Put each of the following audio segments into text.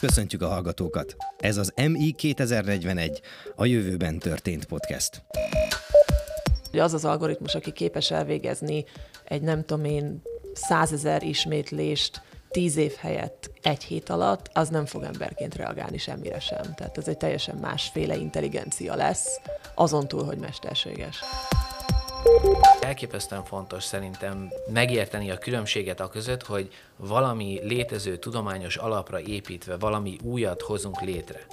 Köszöntjük a hallgatókat! Ez az MI 2041, a jövőben történt podcast. Az az algoritmus, aki képes elvégezni egy nem tudom én százezer ismétlést tíz év helyett egy hét alatt, az nem fog emberként reagálni semmire sem. Tehát ez egy teljesen másféle intelligencia lesz, azon túl, hogy mesterséges. Elképesztően fontos szerintem megérteni a különbséget a között, hogy valami létező tudományos alapra építve valami újat hozunk létre.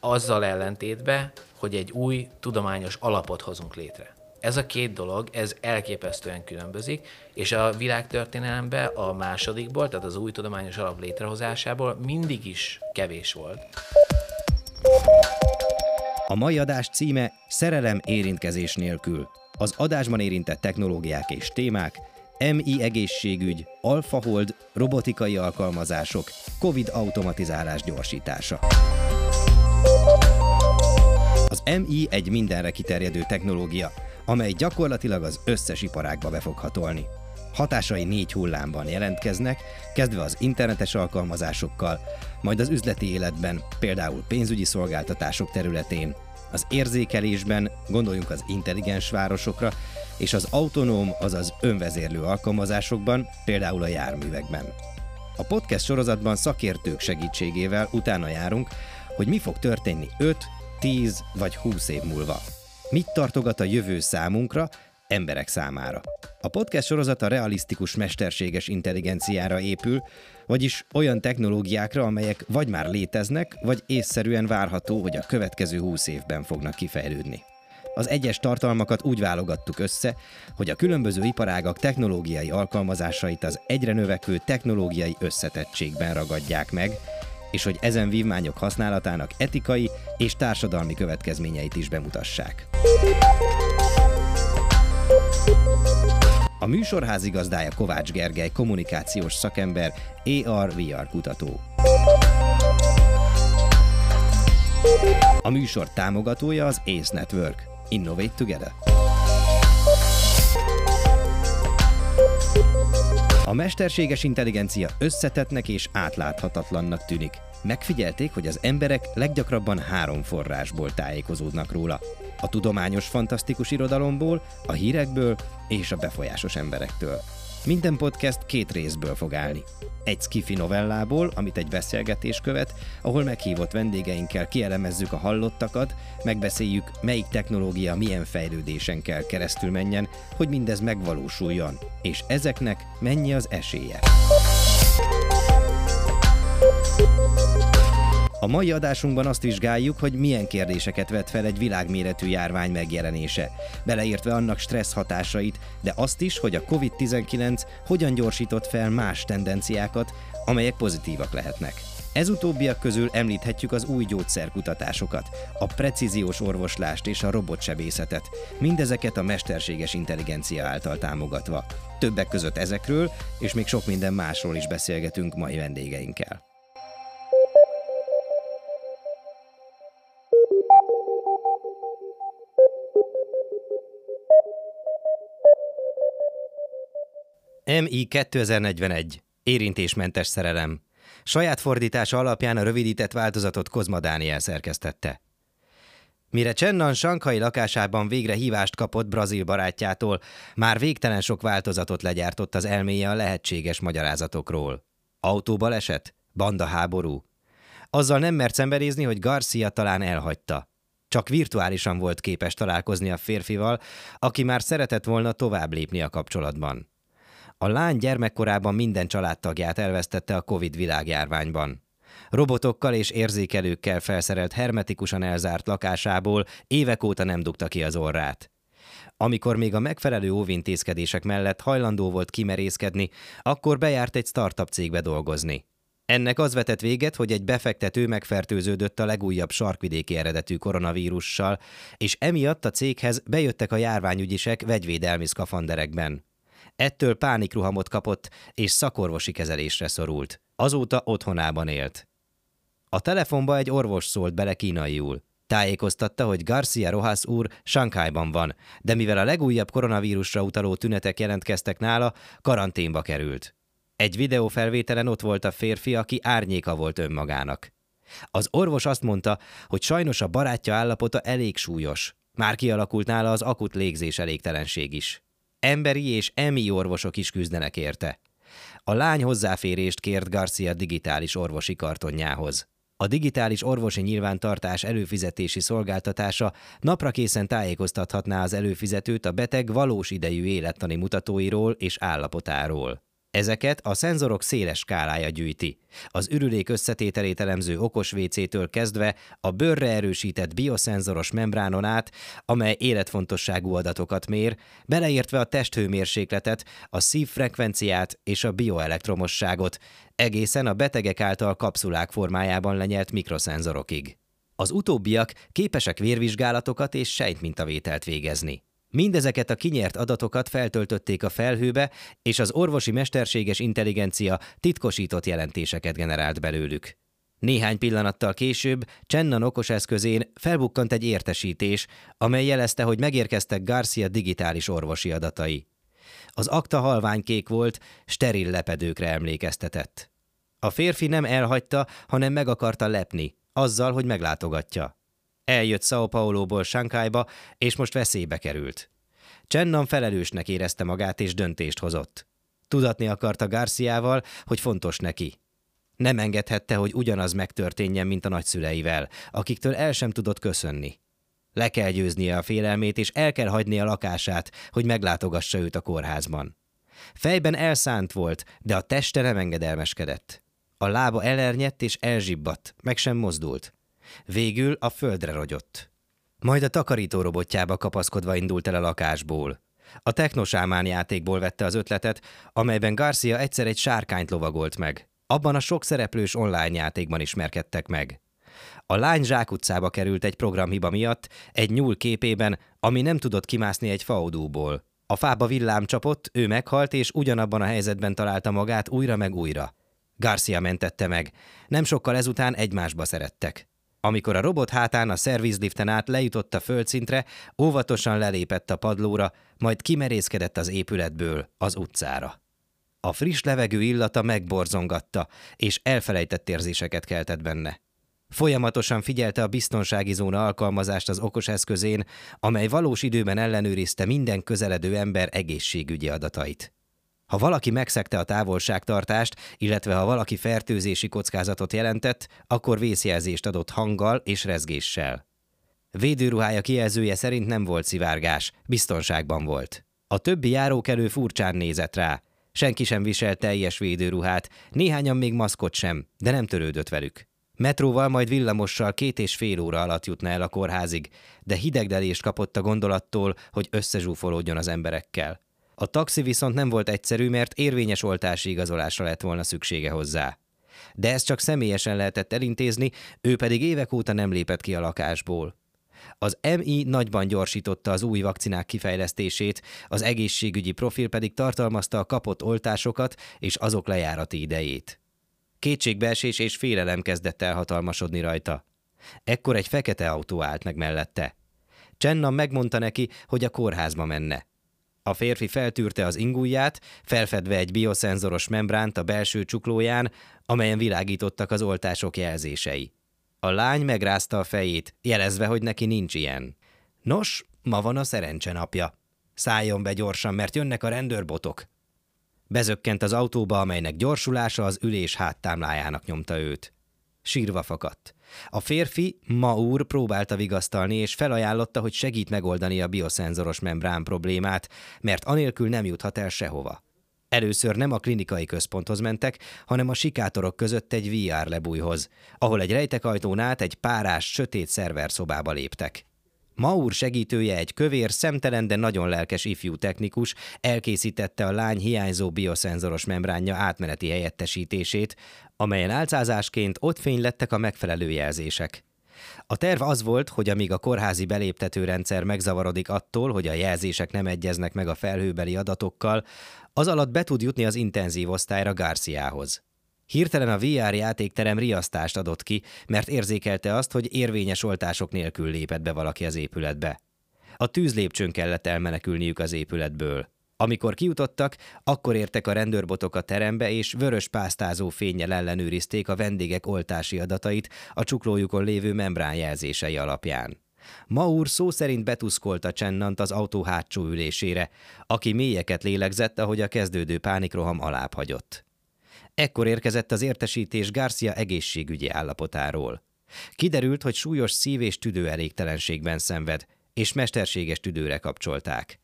Azzal ellentétbe, hogy egy új tudományos alapot hozunk létre. Ez a két dolog, ez elképesztően különbözik, és a világtörténelemben a másodikból, tehát az új tudományos alap létrehozásából mindig is kevés volt. A mai adás címe Szerelem érintkezés nélkül. Az adásban érintett technológiák és témák, MI egészségügy, alfahold, robotikai alkalmazások, COVID automatizálás gyorsítása. Az MI egy mindenre kiterjedő technológia, amely gyakorlatilag az összes iparágba be fog hatolni. Hatásai négy hullámban jelentkeznek, kezdve az internetes alkalmazásokkal, majd az üzleti életben, például pénzügyi szolgáltatások területén, az érzékelésben, gondoljunk az intelligens városokra, és az autonóm, azaz önvezérlő alkalmazásokban, például a járművekben. A podcast sorozatban szakértők segítségével utána járunk, hogy mi fog történni 5, 10 vagy 20 év múlva. Mit tartogat a jövő számunkra, emberek számára. A podcast sorozat a realisztikus mesterséges intelligenciára épül, vagyis olyan technológiákra, amelyek vagy már léteznek, vagy észszerűen várható, hogy a következő húsz évben fognak kifejlődni. Az egyes tartalmakat úgy válogattuk össze, hogy a különböző iparágak technológiai alkalmazásait az egyre növekvő technológiai összetettségben ragadják meg, és hogy ezen vívmányok használatának etikai és társadalmi következményeit is bemutassák. A műsor házigazdája Kovács Gergely, kommunikációs szakember, AR-VR kutató. A műsor támogatója az ACE Network. Innovate Together. A mesterséges intelligencia összetetnek és átláthatatlannak tűnik. Megfigyelték, hogy az emberek leggyakrabban három forrásból tájékozódnak róla. A tudományos fantasztikus irodalomból, a hírekből és a befolyásos emberektől. Minden podcast két részből fog állni. Egy skifi novellából, amit egy beszélgetés követ, ahol meghívott vendégeinkkel kielemezzük a hallottakat, megbeszéljük, melyik technológia milyen fejlődésen kell keresztül menjen, hogy mindez megvalósuljon, és ezeknek mennyi az esélye. A mai adásunkban azt vizsgáljuk, hogy milyen kérdéseket vet fel egy világméretű járvány megjelenése, beleértve annak stressz hatásait, de azt is, hogy a COVID-19 hogyan gyorsított fel más tendenciákat, amelyek pozitívak lehetnek. Ez utóbbiak közül említhetjük az új gyógyszerkutatásokat, a precíziós orvoslást és a robotsebészetet, mindezeket a mesterséges intelligencia által támogatva. Többek között ezekről és még sok minden másról is beszélgetünk mai vendégeinkkel. MI 2041. Érintésmentes szerelem. Saját fordítása alapján a rövidített változatot Kozma Dániel szerkesztette. Mire Csennan Sankai lakásában végre hívást kapott brazil barátjától, már végtelen sok változatot legyártott az elméje a lehetséges magyarázatokról. Autóbaleset? Banda háború? Azzal nem mert szembenézni, hogy Garcia talán elhagyta. Csak virtuálisan volt képes találkozni a férfival, aki már szeretett volna tovább lépni a kapcsolatban. A lány gyermekkorában minden családtagját elvesztette a Covid világjárványban. Robotokkal és érzékelőkkel felszerelt hermetikusan elzárt lakásából évek óta nem dugta ki az orrát. Amikor még a megfelelő óvintézkedések mellett hajlandó volt kimerészkedni, akkor bejárt egy startup cégbe dolgozni. Ennek az vetett véget, hogy egy befektető megfertőződött a legújabb sarkvidéki eredetű koronavírussal, és emiatt a céghez bejöttek a járványügyisek vegyvédelmi szkafanderekben. Ettől pánikruhamot kapott, és szakorvosi kezelésre szorult. Azóta otthonában élt. A telefonba egy orvos szólt bele kínaiul. Tájékoztatta, hogy Garcia Rojas úr Sankhájban van, de mivel a legújabb koronavírusra utaló tünetek jelentkeztek nála, karanténba került. Egy videófelvételen ott volt a férfi, aki árnyéka volt önmagának. Az orvos azt mondta, hogy sajnos a barátja állapota elég súlyos. Már kialakult nála az akut légzés elégtelenség is. Emberi és emi orvosok is küzdenek érte. A lány hozzáférést kért Garcia digitális orvosi kartonjához. A digitális orvosi nyilvántartás előfizetési szolgáltatása napra készen tájékoztathatná az előfizetőt a beteg valós idejű élettani mutatóiról és állapotáról. Ezeket a szenzorok széles skálája gyűjti. Az ürülék összetételét elemző okos WC-től kezdve a bőrre erősített bioszenzoros membránon át, amely életfontosságú adatokat mér, beleértve a testhőmérsékletet, a szívfrekvenciát és a bioelektromosságot, egészen a betegek által kapszulák formájában lenyelt mikroszenzorokig. Az utóbbiak képesek vérvizsgálatokat és sejtmintavételt végezni. Mindezeket a kinyert adatokat feltöltötték a felhőbe, és az orvosi mesterséges intelligencia titkosított jelentéseket generált belőlük. Néhány pillanattal később Csennan okos eszközén felbukkant egy értesítés, amely jelezte, hogy megérkeztek Garcia digitális orvosi adatai. Az akta halványkék volt, steril lepedőkre emlékeztetett. A férfi nem elhagyta, hanem meg akarta lepni, azzal, hogy meglátogatja. Eljött Sao Paulo-ból Sankaiba, és most veszélybe került. Csennan felelősnek érezte magát, és döntést hozott. Tudatni akarta Garciával, hogy fontos neki. Nem engedhette, hogy ugyanaz megtörténjen, mint a nagyszüleivel, akiktől el sem tudott köszönni. Le kell győznie a félelmét, és el kell hagyni a lakását, hogy meglátogassa őt a kórházban. Fejben elszánt volt, de a teste nem engedelmeskedett. A lába elernyett és elzsibbadt, meg sem mozdult. Végül a földre rogyott. Majd a takarító robotjába kapaszkodva indult el a lakásból. A technosámán játékból vette az ötletet, amelyben Garcia egyszer egy sárkányt lovagolt meg. Abban a sok szereplős online játékban ismerkedtek meg. A lány zsákutcába került egy programhiba miatt, egy nyúl képében, ami nem tudott kimászni egy faudúból. A fába villám csapott, ő meghalt, és ugyanabban a helyzetben találta magát újra meg újra. Garcia mentette meg. Nem sokkal ezután egymásba szerettek. Amikor a robot hátán a szervizliften át lejutott a földszintre, óvatosan lelépett a padlóra, majd kimerészkedett az épületből az utcára. A friss levegő illata megborzongatta, és elfelejtett érzéseket keltett benne. Folyamatosan figyelte a biztonsági zóna alkalmazást az okos eszközén, amely valós időben ellenőrizte minden közeledő ember egészségügyi adatait. Ha valaki megszegte a távolságtartást, illetve ha valaki fertőzési kockázatot jelentett, akkor vészjelzést adott hanggal és rezgéssel. Védőruhája kijelzője szerint nem volt szivárgás, biztonságban volt. A többi járókelő furcsán nézett rá. Senki sem viselt teljes védőruhát, néhányan még maszkot sem, de nem törődött velük. Metróval majd villamossal két és fél óra alatt jutna el a kórházig, de hidegdelést kapott a gondolattól, hogy összezsúfolódjon az emberekkel. A taxi viszont nem volt egyszerű, mert érvényes oltási igazolásra lett volna szüksége hozzá. De ezt csak személyesen lehetett elintézni, ő pedig évek óta nem lépett ki a lakásból. Az MI nagyban gyorsította az új vakcinák kifejlesztését, az egészségügyi profil pedig tartalmazta a kapott oltásokat és azok lejárati idejét. Kétségbeesés és félelem kezdett elhatalmasodni rajta. Ekkor egy fekete autó állt meg mellette. Csenna megmondta neki, hogy a kórházba menne. A férfi feltűrte az ingúját, felfedve egy bioszenzoros membránt a belső csuklóján, amelyen világítottak az oltások jelzései. A lány megrázta a fejét, jelezve, hogy neki nincs ilyen. Nos, ma van a szerencse napja. Szálljon be gyorsan, mert jönnek a rendőrbotok. Bezökkent az autóba, amelynek gyorsulása az ülés háttámlájának nyomta őt. Sírva fakadt. A férfi, Maur próbálta vigasztalni, és felajánlotta, hogy segít megoldani a bioszenzoros membrán problémát, mert anélkül nem juthat el sehova. Először nem a klinikai központhoz mentek, hanem a sikátorok között egy VR lebújhoz, ahol egy rejtekajtón át egy párás, sötét szerverszobába léptek. Maur segítője egy kövér, szemtelen, de nagyon lelkes ifjú technikus elkészítette a lány hiányzó bioszenzoros membránja átmeneti helyettesítését, amelyen álcázásként ott fénylettek a megfelelő jelzések. A terv az volt, hogy amíg a kórházi beléptető rendszer megzavarodik attól, hogy a jelzések nem egyeznek meg a felhőbeli adatokkal, az alatt be tud jutni az intenzív osztályra Garciához. Hirtelen a VR játékterem riasztást adott ki, mert érzékelte azt, hogy érvényes oltások nélkül lépett be valaki az épületbe. A tűzlépcsőn kellett elmenekülniük az épületből. Amikor kijutottak, akkor értek a rendőrbotok a terembe, és vörös pásztázó fényjel ellenőrizték a vendégek oltási adatait a csuklójukon lévő membrán jelzései alapján. Maur szó szerint betuszkolta Csennant az autó hátsó ülésére, aki mélyeket lélegzett, ahogy a kezdődő pánikroham alább hagyott. Ekkor érkezett az értesítés Garcia egészségügyi állapotáról. Kiderült, hogy súlyos szív- és tüdőelégtelenségben szenved, és mesterséges tüdőre kapcsolták.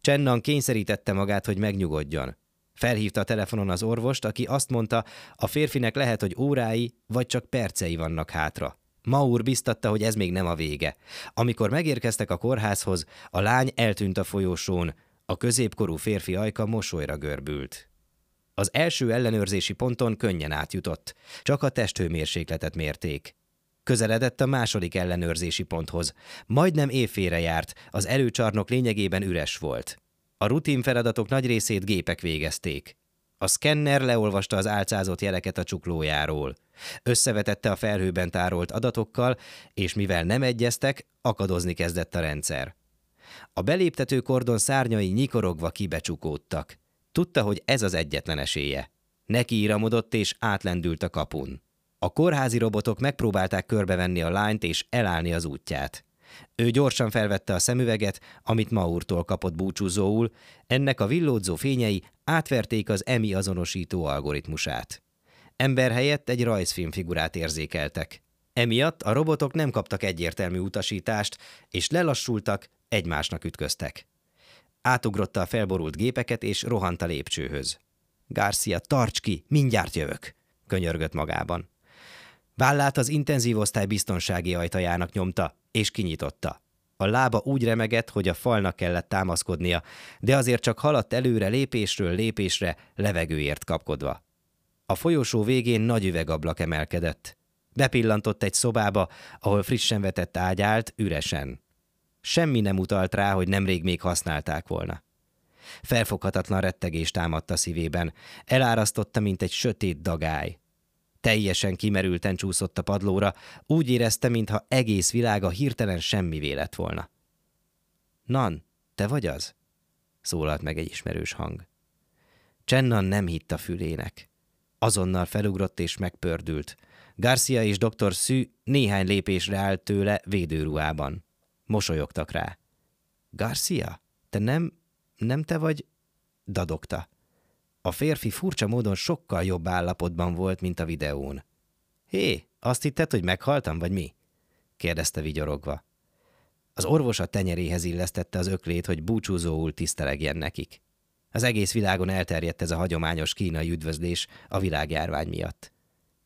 Csennan kényszerítette magát, hogy megnyugodjon. Felhívta a telefonon az orvost, aki azt mondta, a férfinek lehet, hogy órái vagy csak percei vannak hátra. Maur biztatta, hogy ez még nem a vége. Amikor megérkeztek a kórházhoz, a lány eltűnt a folyosón, a középkorú férfi ajka mosolyra görbült. Az első ellenőrzési ponton könnyen átjutott, csak a testhőmérsékletet mérték. Közeledett a második ellenőrzési ponthoz. Majdnem évfére járt, az előcsarnok lényegében üres volt. A rutin feladatok nagy részét gépek végezték. A szkenner leolvasta az álcázott jeleket a csuklójáról. Összevetette a felhőben tárolt adatokkal, és mivel nem egyeztek, akadozni kezdett a rendszer. A beléptető kordon szárnyai nyikorogva kibecsukódtak. Tudta, hogy ez az egyetlen esélye. Neki íramodott és átlendült a kapun. A kórházi robotok megpróbálták körbevenni a lányt és elállni az útját. Ő gyorsan felvette a szemüveget, amit Maurtól kapott búcsúzóul, ennek a villódzó fényei átverték az EMI azonosító algoritmusát. Ember helyett egy rajzfilm figurát érzékeltek. Emiatt a robotok nem kaptak egyértelmű utasítást, és lelassultak, egymásnak ütköztek. Átugrotta a felborult gépeket, és rohant a lépcsőhöz. Garcia, tarts ki, mindjárt jövök, könyörgött magában. Vállát az intenzív osztály biztonsági ajtajának nyomta, és kinyitotta. A lába úgy remegett, hogy a falnak kellett támaszkodnia, de azért csak haladt előre lépésről lépésre, levegőért kapkodva. A folyosó végén nagy üvegablak emelkedett. Bepillantott egy szobába, ahol frissen vetett ágy állt, üresen. Semmi nem utalt rá, hogy nemrég még használták volna. Felfoghatatlan rettegés támadta szívében, elárasztotta, mint egy sötét dagály. Teljesen kimerülten csúszott a padlóra, úgy érezte, mintha egész világa hirtelen semmi lett volna. Nan, te vagy az? szólalt meg egy ismerős hang. Csennan nem hitt a fülének. Azonnal felugrott és megpördült. Garcia és dr. Szű néhány lépésre állt tőle védőruhában. Mosolyogtak rá. Garcia, te nem, nem te vagy? dadogta. A férfi furcsa módon sokkal jobb állapotban volt, mint a videón. Hé, azt hitted, hogy meghaltam, vagy mi? kérdezte vigyorogva. Az orvos a tenyeréhez illesztette az öklét, hogy búcsúzóul tisztelegjen nekik. Az egész világon elterjedt ez a hagyományos kínai üdvözlés a világjárvány miatt.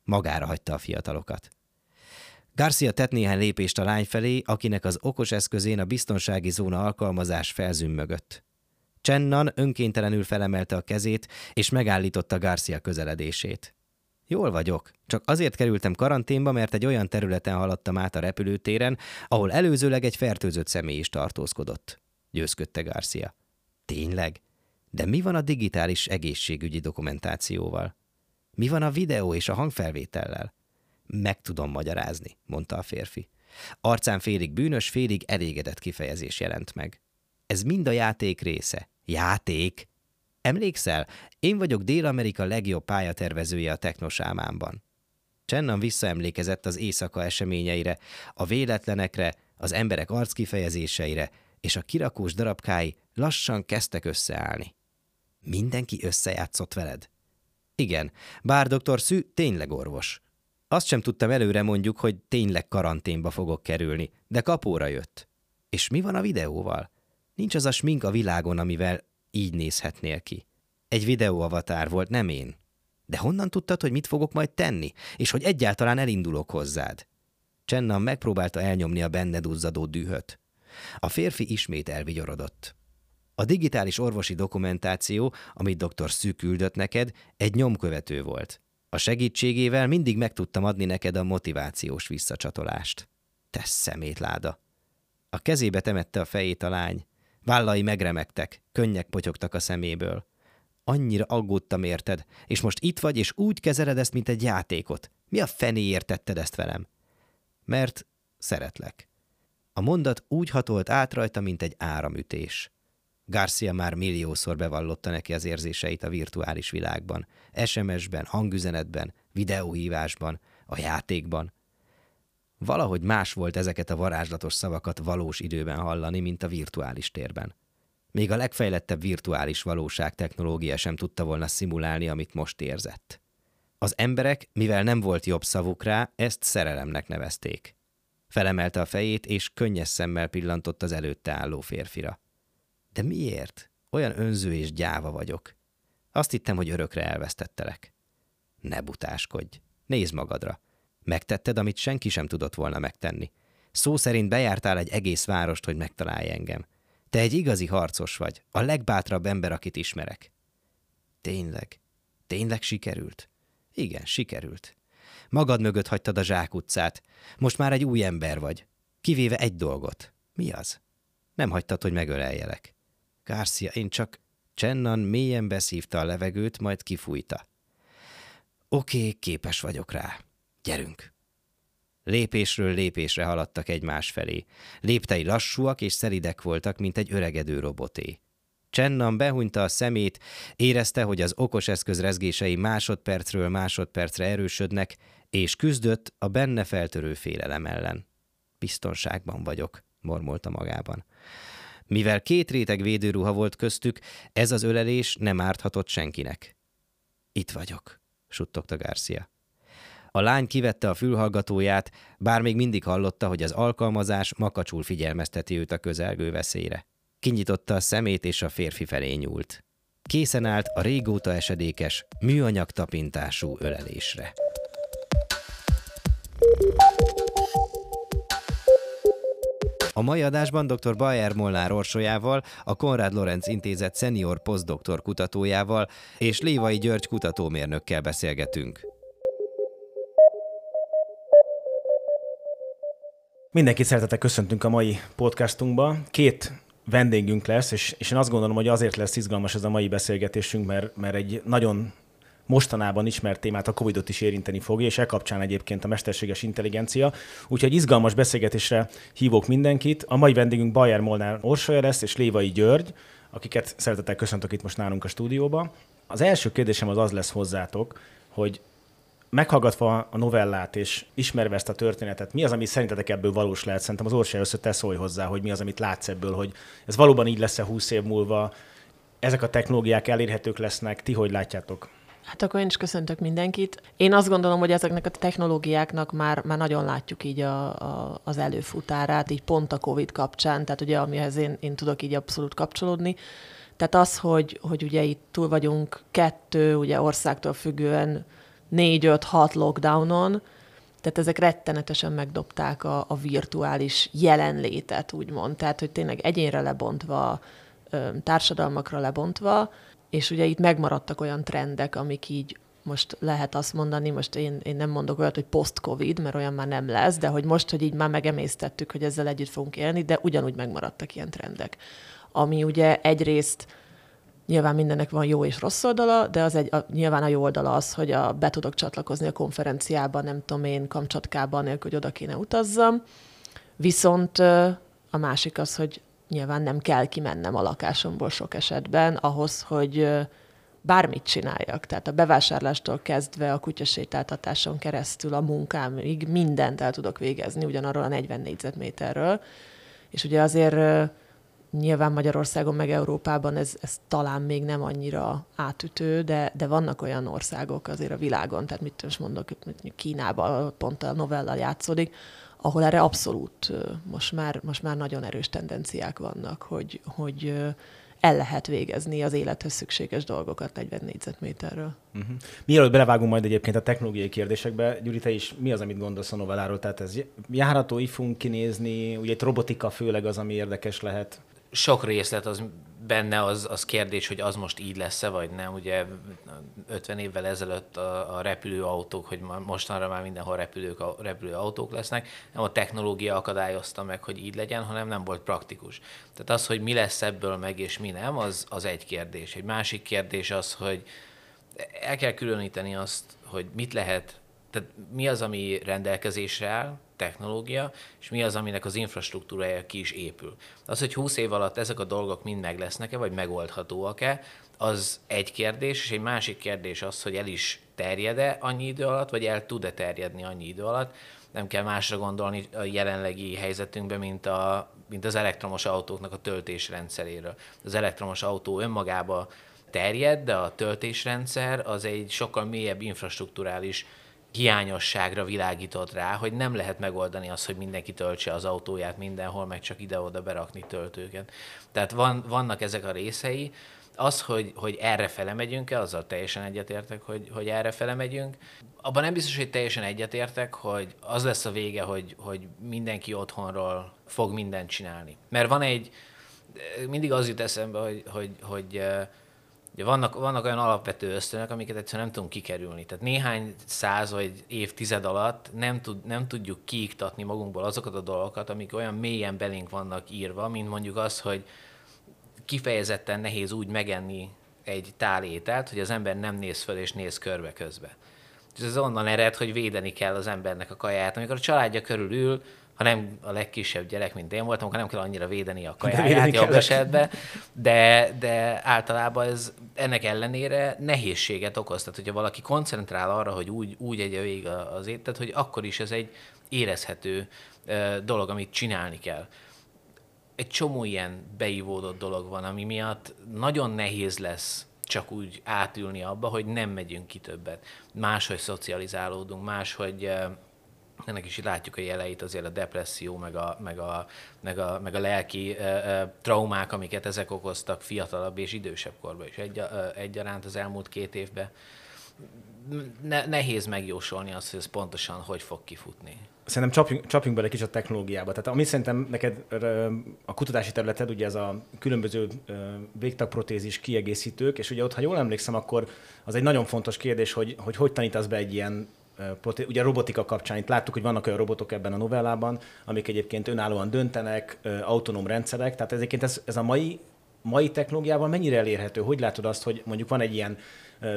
Magára hagyta a fiatalokat. Garcia tett néhány lépést a lány felé, akinek az okos eszközén a biztonsági zóna alkalmazás felzümmögött. Csennan önkéntelenül felemelte a kezét, és megállította Garcia közeledését. Jól vagyok, csak azért kerültem karanténba, mert egy olyan területen haladtam át a repülőtéren, ahol előzőleg egy fertőzött személy is tartózkodott, győzködte Garcia. Tényleg? De mi van a digitális egészségügyi dokumentációval? Mi van a videó és a hangfelvétellel? Meg tudom magyarázni, mondta a férfi. Arcán félig bűnös, félig elégedett kifejezés jelent meg. Ez mind a játék része. Játék? Emlékszel? Én vagyok Dél-Amerika legjobb pályatervezője a technosámámban. Csennan visszaemlékezett az éjszaka eseményeire, a véletlenekre, az emberek arckifejezéseire, és a kirakós darabkái lassan kezdtek összeállni. Mindenki összejátszott veled? Igen, bár dr. Szű tényleg orvos. Azt sem tudtam előre mondjuk, hogy tényleg karanténba fogok kerülni, de kapóra jött. És mi van a videóval? Nincs az a smink a világon, amivel így nézhetnél ki. Egy videóavatár volt, nem én. De honnan tudtad, hogy mit fogok majd tenni, és hogy egyáltalán elindulok hozzád? Csennan megpróbálta elnyomni a benne duzzadó dühöt. A férfi ismét elvigyorodott. A digitális orvosi dokumentáció, amit dr. Szű küldött neked, egy nyomkövető volt. A segítségével mindig meg tudtam adni neked a motivációs visszacsatolást. Te szemétláda! A kezébe temette a fejét a lány. Vállai megremegtek, könnyek potyogtak a szeméből. Annyira aggódtam érted, és most itt vagy, és úgy kezeled ezt, mint egy játékot. Mi a fenéért tetted ezt velem? Mert szeretlek. A mondat úgy hatolt át rajta, mint egy áramütés. Garcia már milliószor bevallotta neki az érzéseit a virtuális világban, SMS-ben, hangüzenetben, videóhívásban, a játékban. Valahogy más volt ezeket a varázslatos szavakat valós időben hallani, mint a virtuális térben. Még a legfejlettebb virtuális valóság technológia sem tudta volna szimulálni, amit most érzett. Az emberek, mivel nem volt jobb szavuk rá, ezt szerelemnek nevezték. Felemelte a fejét, és könnyes szemmel pillantott az előtte álló férfira. De miért? Olyan önző és gyáva vagyok. Azt hittem, hogy örökre elvesztettelek. Ne butáskodj. Nézd magadra. Megtetted, amit senki sem tudott volna megtenni. Szó szerint bejártál egy egész várost, hogy megtalálj engem. Te egy igazi harcos vagy, a legbátrabb ember, akit ismerek. Tényleg? Tényleg sikerült? Igen, sikerült. Magad mögött hagytad a zsákutcát. Most már egy új ember vagy. Kivéve egy dolgot. Mi az? Nem hagytad, hogy megöleljelek. Garcia, én csak... Csennan mélyen beszívta a levegőt, majd kifújta. Oké, képes vagyok rá. Gyerünk! Lépésről lépésre haladtak egymás felé. Léptei lassúak és szelidek voltak, mint egy öregedő roboté. Csennan behunyta a szemét, érezte, hogy az okos eszköz rezgései másodpercről másodpercre erősödnek, és küzdött a benne feltörő félelem ellen. Biztonságban vagyok, mormolta magában. Mivel két réteg védőruha volt köztük, ez az ölelés nem árthatott senkinek. Itt vagyok, suttogta Garcia. A lány kivette a fülhallgatóját, bár még mindig hallotta, hogy az alkalmazás makacsul figyelmezteti őt a közelgő veszélyre. Kinyitotta a szemét, és a férfi felé nyúlt. Készen állt a régóta esedékes, műanyag tapintású ölelésre. A mai adásban dr. Bayer Molnár Orsolyával, a Konrad Lorenz Intézet senior posztdoktor kutatójával és Lévai György kutatómérnökkel beszélgetünk. Mindenkit szeretettel köszöntünk a mai podcastunkba. Két vendégünk lesz, és, és én azt gondolom, hogy azért lesz izgalmas ez a mai beszélgetésünk, mert, mert egy nagyon mostanában ismert témát, a Covid-ot is érinteni fogja, és e kapcsán egyébként a mesterséges intelligencia. Úgyhogy izgalmas beszélgetésre hívok mindenkit. A mai vendégünk Bayer Molnár Orsolya lesz, és Lévai György, akiket szeretettel köszöntök itt most nálunk a stúdióban. Az első kérdésem az az lesz hozzátok, hogy meghallgatva a novellát és ismerve ezt a történetet, mi az, ami szerintetek ebből valós lehet? Szerintem az Orsolya össze te szólj hozzá, hogy mi az, amit látsz ebből, hogy ez valóban így lesz-e 20 év múlva, ezek a technológiák elérhetők lesznek, ti hogy látjátok? Hát akkor én is köszöntök mindenkit. Én azt gondolom, hogy ezeknek a technológiáknak már, már nagyon látjuk így a, a, az előfutárát, így pont a COVID kapcsán, tehát ugye amihez én, én tudok így abszolút kapcsolódni. Tehát az, hogy, hogy ugye itt túl vagyunk kettő, ugye országtól függően négy-öt-hat lockdownon, tehát ezek rettenetesen megdobták a, a virtuális jelenlétet, úgymond. Tehát, hogy tényleg egyénre lebontva, társadalmakra lebontva, és ugye itt megmaradtak olyan trendek, amik így most lehet azt mondani, most én, én nem mondok olyat, hogy post-covid, mert olyan már nem lesz, de hogy most, hogy így már megemésztettük, hogy ezzel együtt fogunk élni, de ugyanúgy megmaradtak ilyen trendek. Ami ugye egyrészt Nyilván mindennek van jó és rossz oldala, de az egy, a, nyilván a jó oldala az, hogy a, be tudok csatlakozni a konferenciába, nem tudom én, Kamcsatkában, nélkül, hogy oda kéne utazzam. Viszont a másik az, hogy nyilván nem kell kimennem a lakásomból sok esetben ahhoz, hogy bármit csináljak. Tehát a bevásárlástól kezdve a kutyasétáltatáson keresztül a munkámig mindent el tudok végezni ugyanarról a 40 négyzetméterről. És ugye azért nyilván Magyarországon meg Európában ez, ez talán még nem annyira átütő, de, de vannak olyan országok azért a világon, tehát mit is mondok, Kínában pont a novella játszódik, ahol erre abszolút most már, most már nagyon erős tendenciák vannak, hogy, hogy el lehet végezni az élethez szükséges dolgokat 40 négyzetméterről. Uh-huh. Mielőtt belevágunk majd egyébként a technológiai kérdésekbe, Gyuri, te is mi az, amit gondolsz a novelláról? Tehát ez járható, így fogunk kinézni, ugye egy robotika főleg az, ami érdekes lehet sok részlet az benne az, az kérdés, hogy az most így lesz-e, vagy nem. Ugye 50 évvel ezelőtt a, a repülőautók, hogy mostanra már mindenhol repülők, repülőautók lesznek, nem a technológia akadályozta meg, hogy így legyen, hanem nem volt praktikus. Tehát az, hogy mi lesz ebből meg és mi nem, az, az egy kérdés. Egy másik kérdés az, hogy el kell különíteni azt, hogy mit lehet tehát mi az, ami rendelkezésre áll, technológia, és mi az, aminek az infrastruktúrája ki is épül. Az, hogy 20 év alatt ezek a dolgok mind meg lesznek-e, vagy megoldhatóak-e, az egy kérdés, és egy másik kérdés az, hogy el is terjed-e annyi idő alatt, vagy el tud-e terjedni annyi idő alatt. Nem kell másra gondolni a jelenlegi helyzetünkben, mint, a, mint az elektromos autóknak a töltésrendszeréről. Az elektromos autó önmagába terjed, de a töltésrendszer az egy sokkal mélyebb infrastruktúrális hiányosságra világított rá, hogy nem lehet megoldani azt, hogy mindenki töltse az autóját mindenhol, meg csak ide-oda berakni töltőket. Tehát van, vannak ezek a részei. Az, hogy, hogy erre fele megyünk-e, azzal teljesen egyetértek, hogy, hogy erre fele megyünk. Abban nem biztos, hogy teljesen egyetértek, hogy az lesz a vége, hogy, hogy mindenki otthonról fog mindent csinálni. Mert van egy, mindig az jut eszembe, hogy, hogy, hogy Ugye vannak, vannak olyan alapvető ösztönök, amiket egyszerűen nem tudunk kikerülni. Tehát néhány száz vagy évtized alatt nem, tud, nem tudjuk kiiktatni magunkból azokat a dolgokat, amik olyan mélyen belénk vannak írva, mint mondjuk az, hogy kifejezetten nehéz úgy megenni egy tál ételt, hogy az ember nem néz föl és néz körbe közbe. És ez onnan ered, hogy védeni kell az embernek a kaját. Amikor a családja körül ül, ha nem a legkisebb gyerek, mint én voltam, akkor nem kell annyira védeni a kajáját jobb esetben, de, de általában ez ennek ellenére nehézséget okoz. Tehát, hogyha valaki koncentrál arra, hogy úgy, úgy egye végig az étet, hogy akkor is ez egy érezhető dolog, amit csinálni kell. Egy csomó ilyen beivódott dolog van, ami miatt nagyon nehéz lesz csak úgy átülni abba, hogy nem megyünk ki többet. Máshogy szocializálódunk, máshogy ennek is látjuk a jeleit, azért a depresszió, meg a, meg a, meg a, meg a lelki e, e, traumák, amiket ezek okoztak fiatalabb és idősebb korban is egy, e, egyaránt az elmúlt két évben. Ne, nehéz megjósolni azt, hogy ez pontosan hogy fog kifutni. Szerintem csapjunk, csapjunk bele kicsit a technológiába. Tehát ami szerintem neked a kutatási területed, ugye ez a különböző végtagprotézis kiegészítők, és ugye ott, ha jól emlékszem, akkor az egy nagyon fontos kérdés, hogy hogy, hogy tanítasz be egy ilyen ugye robotika kapcsán itt láttuk, hogy vannak olyan robotok ebben a novellában, amik egyébként önállóan döntenek, autonóm rendszerek, tehát egyébként ez, ez a mai, mai technológiával mennyire elérhető? Hogy látod azt, hogy mondjuk van egy ilyen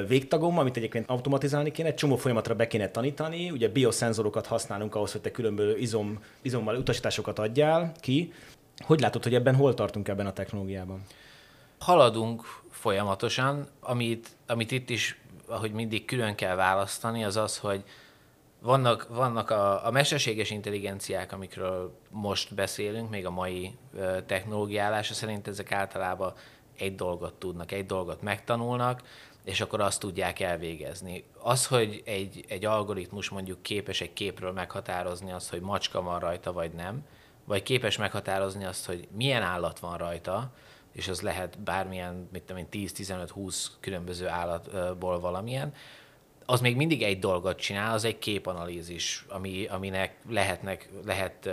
végtagom, amit egyébként automatizálni kéne, egy csomó folyamatra be kéne tanítani, ugye bioszenzorokat használunk ahhoz, hogy te különböző izom, izommal utasításokat adjál ki. Hogy látod, hogy ebben hol tartunk ebben a technológiában? Haladunk folyamatosan, amit, amit itt is ahogy mindig külön kell választani, az az, hogy vannak, vannak a, a mesterséges intelligenciák, amikről most beszélünk, még a mai technológiálása szerint ezek általában egy dolgot tudnak, egy dolgot megtanulnak, és akkor azt tudják elvégezni. Az, hogy egy, egy algoritmus mondjuk képes egy képről meghatározni azt, hogy macska van rajta, vagy nem, vagy képes meghatározni azt, hogy milyen állat van rajta, és az lehet bármilyen, mit tudom én, 10-15-20 különböző állatból valamilyen, az még mindig egy dolgot csinál, az egy képanalízis, ami, aminek lehetnek, lehet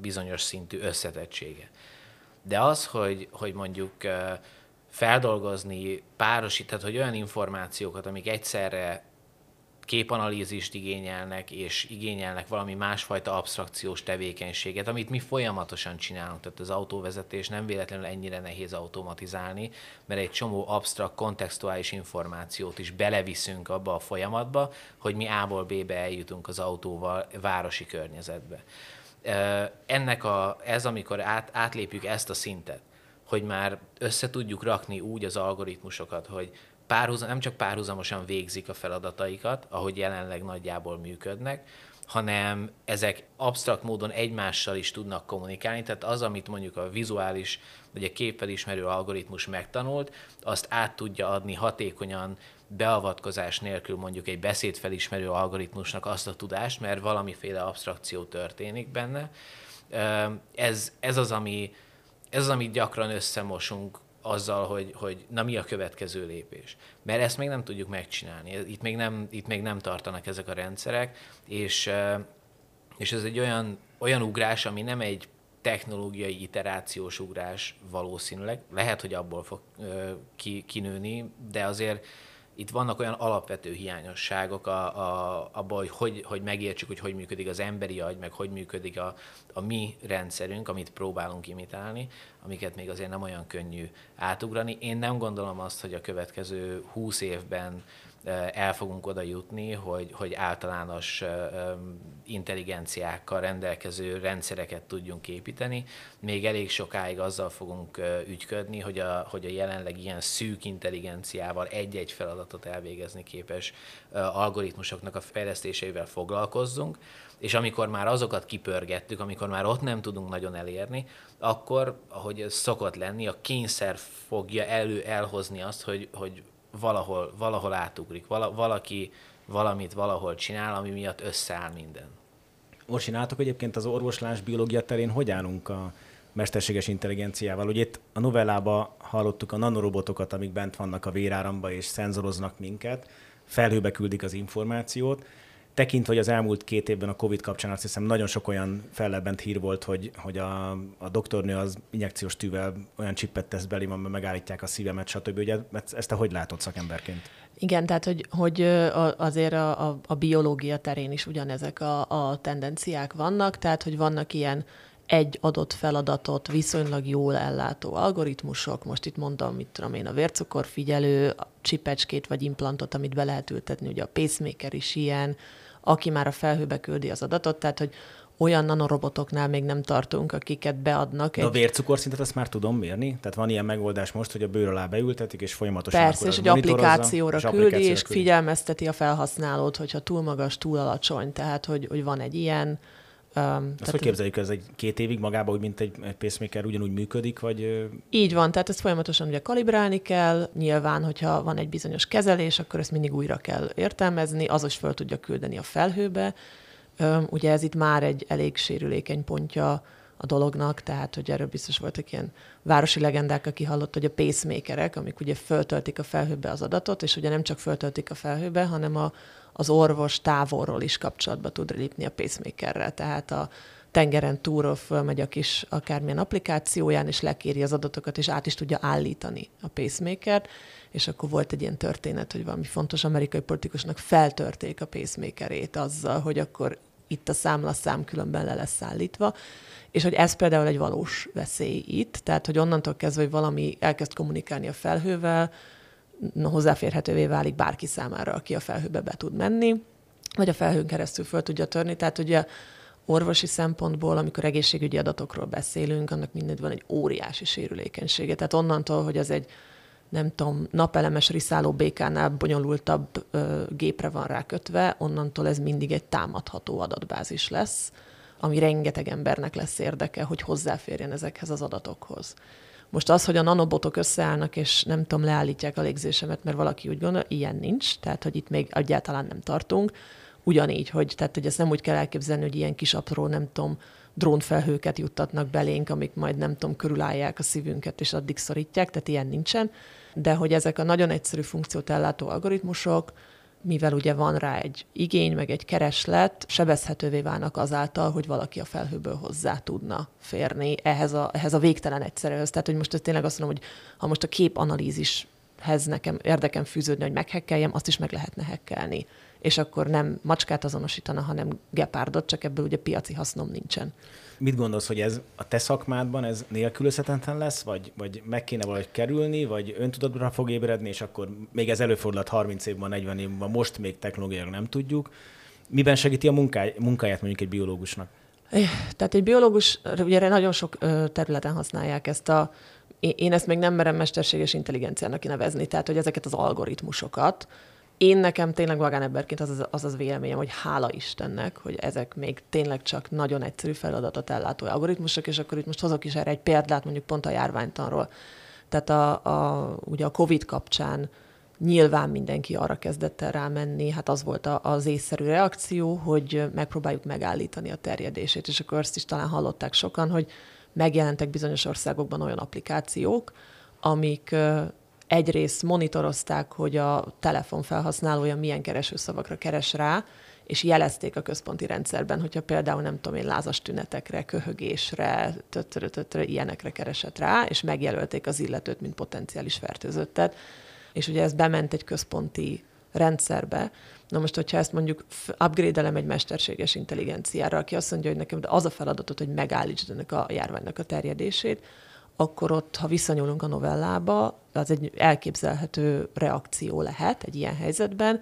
bizonyos szintű összetettsége. De az, hogy, hogy mondjuk feldolgozni, párosítani, hogy olyan információkat, amik egyszerre képanalízist igényelnek, és igényelnek valami másfajta abstrakciós tevékenységet, amit mi folyamatosan csinálunk. Tehát az autóvezetés nem véletlenül ennyire nehéz automatizálni, mert egy csomó absztrakt, kontextuális információt is beleviszünk abba a folyamatba, hogy mi A-ból B-be eljutunk az autóval városi környezetbe. Ennek a, ez, amikor át, átlépjük ezt a szintet, hogy már össze tudjuk rakni úgy az algoritmusokat, hogy párhuzam, nem csak párhuzamosan végzik a feladataikat, ahogy jelenleg nagyjából működnek, hanem ezek absztrakt módon egymással is tudnak kommunikálni, tehát az, amit mondjuk a vizuális vagy a képfelismerő algoritmus megtanult, azt át tudja adni hatékonyan beavatkozás nélkül mondjuk egy beszédfelismerő algoritmusnak azt a tudást, mert valamiféle abstrakció történik benne. Ez, ez az, ami, ez az, amit gyakran összemosunk azzal, hogy, hogy na mi a következő lépés. Mert ezt még nem tudjuk megcsinálni. Itt még nem, itt még nem tartanak ezek a rendszerek, és, és ez egy olyan, olyan ugrás, ami nem egy technológiai iterációs ugrás valószínűleg. Lehet, hogy abból fog ki, kinőni, de azért itt vannak olyan alapvető hiányosságok a, a, abban, hogy, hogy hogy megértsük, hogy hogy működik az emberi agy, meg hogy működik a, a mi rendszerünk, amit próbálunk imitálni, amiket még azért nem olyan könnyű átugrani. Én nem gondolom azt, hogy a következő húsz évben el fogunk oda jutni, hogy, hogy általános intelligenciákkal rendelkező rendszereket tudjunk építeni. Még elég sokáig azzal fogunk ügyködni, hogy a, hogy a jelenleg ilyen szűk intelligenciával egy-egy feladatot elvégezni képes algoritmusoknak a fejlesztéseivel foglalkozzunk, és amikor már azokat kipörgettük, amikor már ott nem tudunk nagyon elérni, akkor, ahogy ez szokott lenni, a kényszer fogja elő elhozni azt, hogy, hogy valahol, valahol átugrik, Vala, valaki valamit valahol csinál, ami miatt összeáll minden. Most csináltok egyébként az orvoslás biológia terén, hogy állunk a mesterséges intelligenciával? Ugye itt a novellába hallottuk a nanorobotokat, amik bent vannak a véráramba és szenzoroznak minket, felhőbe küldik az információt tekintve, hogy az elmúlt két évben a Covid kapcsán azt hiszem nagyon sok olyan fellebbent hír volt, hogy, hogy a, a doktornő az injekciós tűvel olyan csippet tesz belém, amiben megállítják a szívemet, stb. Ugye ezt te hogy látod szakemberként? Igen, tehát hogy, hogy azért a, a, a biológia terén is ugyanezek a, a tendenciák vannak, tehát hogy vannak ilyen egy adott feladatot viszonylag jól ellátó algoritmusok, most itt mondom, mit tudom én, a vércukorfigyelő, csipecskét vagy implantot, amit be lehet ültetni, ugye a pacemaker is ilyen, aki már a felhőbe küldi az adatot, tehát hogy olyan nanorobotoknál még nem tartunk, akiket beadnak. De egy... a vércukorszintet azt már tudom mérni? Tehát van ilyen megoldás most, hogy a bőr alá beültetik, és folyamatosan Persze, és egy applikációra és küldi, és küldi. figyelmezteti a felhasználót, hogyha túl magas, túl alacsony, tehát hogy, hogy van egy ilyen, Um, Azt hogy képzeljük, ez egy két évig magában, úgy, mint egy, egy pacemaker ugyanúgy működik, vagy... Így van, tehát ezt folyamatosan ugye kalibrálni kell, nyilván, hogyha van egy bizonyos kezelés, akkor ezt mindig újra kell értelmezni, az is föl tudja küldeni a felhőbe. Um, ugye ez itt már egy elég sérülékeny pontja a dolognak, tehát hogy erről biztos voltak ilyen városi legendák, aki hallott, hogy a pacemakerek, amik ugye föltöltik a felhőbe az adatot, és ugye nem csak föltöltik a felhőbe, hanem a, az orvos távolról is kapcsolatba tud lépni a pacemakerrel, tehát a tengeren túlról fölmegy a kis akármilyen applikációján, és lekéri az adatokat, és át is tudja állítani a pacemaker és akkor volt egy ilyen történet, hogy valami fontos amerikai politikusnak feltörték a pacemakerét azzal, hogy akkor itt a számlaszám különben le lesz szállítva, és hogy ez például egy valós veszély itt, tehát hogy onnantól kezdve, hogy valami elkezd kommunikálni a felhővel, hozzáférhetővé válik bárki számára, aki a felhőbe be tud menni, vagy a felhőn keresztül föl tudja törni. Tehát ugye orvosi szempontból, amikor egészségügyi adatokról beszélünk, annak mindegy van egy óriási sérülékenysége. Tehát onnantól, hogy az egy nem tudom, napelemes riszáló békánál bonyolultabb ö, gépre van rákötve, onnantól ez mindig egy támadható adatbázis lesz, ami rengeteg embernek lesz érdeke, hogy hozzáférjen ezekhez az adatokhoz. Most az, hogy a nanobotok összeállnak, és nem tudom, leállítják a légzésemet, mert valaki úgy gondol, ilyen nincs, tehát hogy itt még egyáltalán nem tartunk. Ugyanígy, hogy, tehát, hogy ezt nem úgy kell elképzelni, hogy ilyen kis apró, nem tudom, drónfelhőket juttatnak belénk, amik majd nem tudom, körülállják a szívünket, és addig szorítják, tehát ilyen nincsen. De hogy ezek a nagyon egyszerű funkciót ellátó algoritmusok, mivel ugye van rá egy igény, meg egy kereslet, sebezhetővé válnak azáltal, hogy valaki a felhőből hozzá tudna férni ehhez a, ehhez a végtelen egyszerűhöz. Tehát, hogy most tényleg azt mondom, hogy ha most a képanalízishez nekem érdekem fűződni, hogy meghekkeljem, azt is meg lehetne hekkelni. És akkor nem macskát azonosítana, hanem gepárdot, csak ebből ugye piaci hasznom nincsen. Mit gondolsz, hogy ez a te szakmádban ez nélkülözhetetlen lesz, vagy, vagy meg kéne valahogy kerülni, vagy öntudatra fog ébredni, és akkor még ez előfordulhat 30 évben, 40 évben, most még technológiailag nem tudjuk. Miben segíti a munkáj, munkáját mondjuk egy biológusnak? Tehát egy biológus, ugye nagyon sok területen használják ezt a, én ezt még nem merem mesterséges intelligenciának nevezni, tehát hogy ezeket az algoritmusokat, én nekem tényleg magánemberként az az, az az véleményem, hogy hála Istennek, hogy ezek még tényleg csak nagyon egyszerű feladatot ellátó algoritmusok, és akkor itt most hozok is erre egy példát, mondjuk pont a járványtanról. Tehát a, a, ugye a COVID kapcsán nyilván mindenki arra kezdett el rámenni, hát az volt a, az észszerű reakció, hogy megpróbáljuk megállítani a terjedését, és akkor azt is talán hallották sokan, hogy megjelentek bizonyos országokban olyan applikációk, amik egyrészt monitorozták, hogy a telefon felhasználója milyen keresőszavakra keres rá, és jelezték a központi rendszerben, hogyha például nem tudom én lázas tünetekre, köhögésre, tötörö, tötörö, ilyenekre keresett rá, és megjelölték az illetőt, mint potenciális fertőzöttet. És ugye ez bement egy központi rendszerbe. Na most, hogyha ezt mondjuk upgrade-elem egy mesterséges intelligenciára, aki azt mondja, hogy nekem az a feladatot, hogy megállítsd ennek a járványnak a terjedését, akkor ott, ha visszanyúlunk a novellába, az egy elképzelhető reakció lehet egy ilyen helyzetben,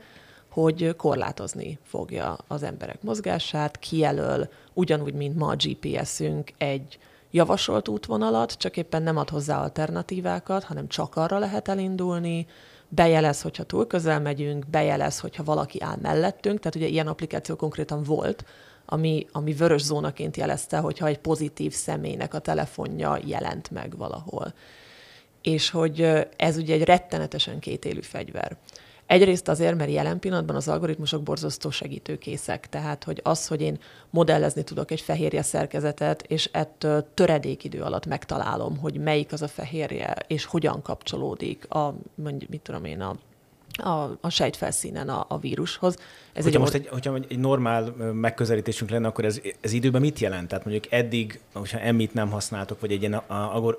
hogy korlátozni fogja az emberek mozgását, kijelöl, ugyanúgy, mint ma a GPS-ünk, egy javasolt útvonalat, csak éppen nem ad hozzá alternatívákat, hanem csak arra lehet elindulni, bejelez, hogyha túl közel megyünk, bejelez, hogyha valaki áll mellettünk, tehát ugye ilyen applikáció konkrétan volt, ami, ami vörös zónaként jelezte, hogyha egy pozitív személynek a telefonja jelent meg valahol. És hogy ez ugye egy rettenetesen kétélű fegyver. Egyrészt azért, mert jelen pillanatban az algoritmusok borzasztó segítőkészek, tehát hogy az, hogy én modellezni tudok egy fehérje szerkezetet, és ettől töredékidő alatt megtalálom, hogy melyik az a fehérje, és hogyan kapcsolódik a, mondjuk, mit tudom én, a a, a sejtfelszínen a, a vírushoz. Ez hogyha egy most egy, hogyha egy normál megközelítésünk lenne, akkor ez, ez időben mit jelent? Tehát mondjuk eddig, hogyha emmit nem használtok, vagy egy ilyen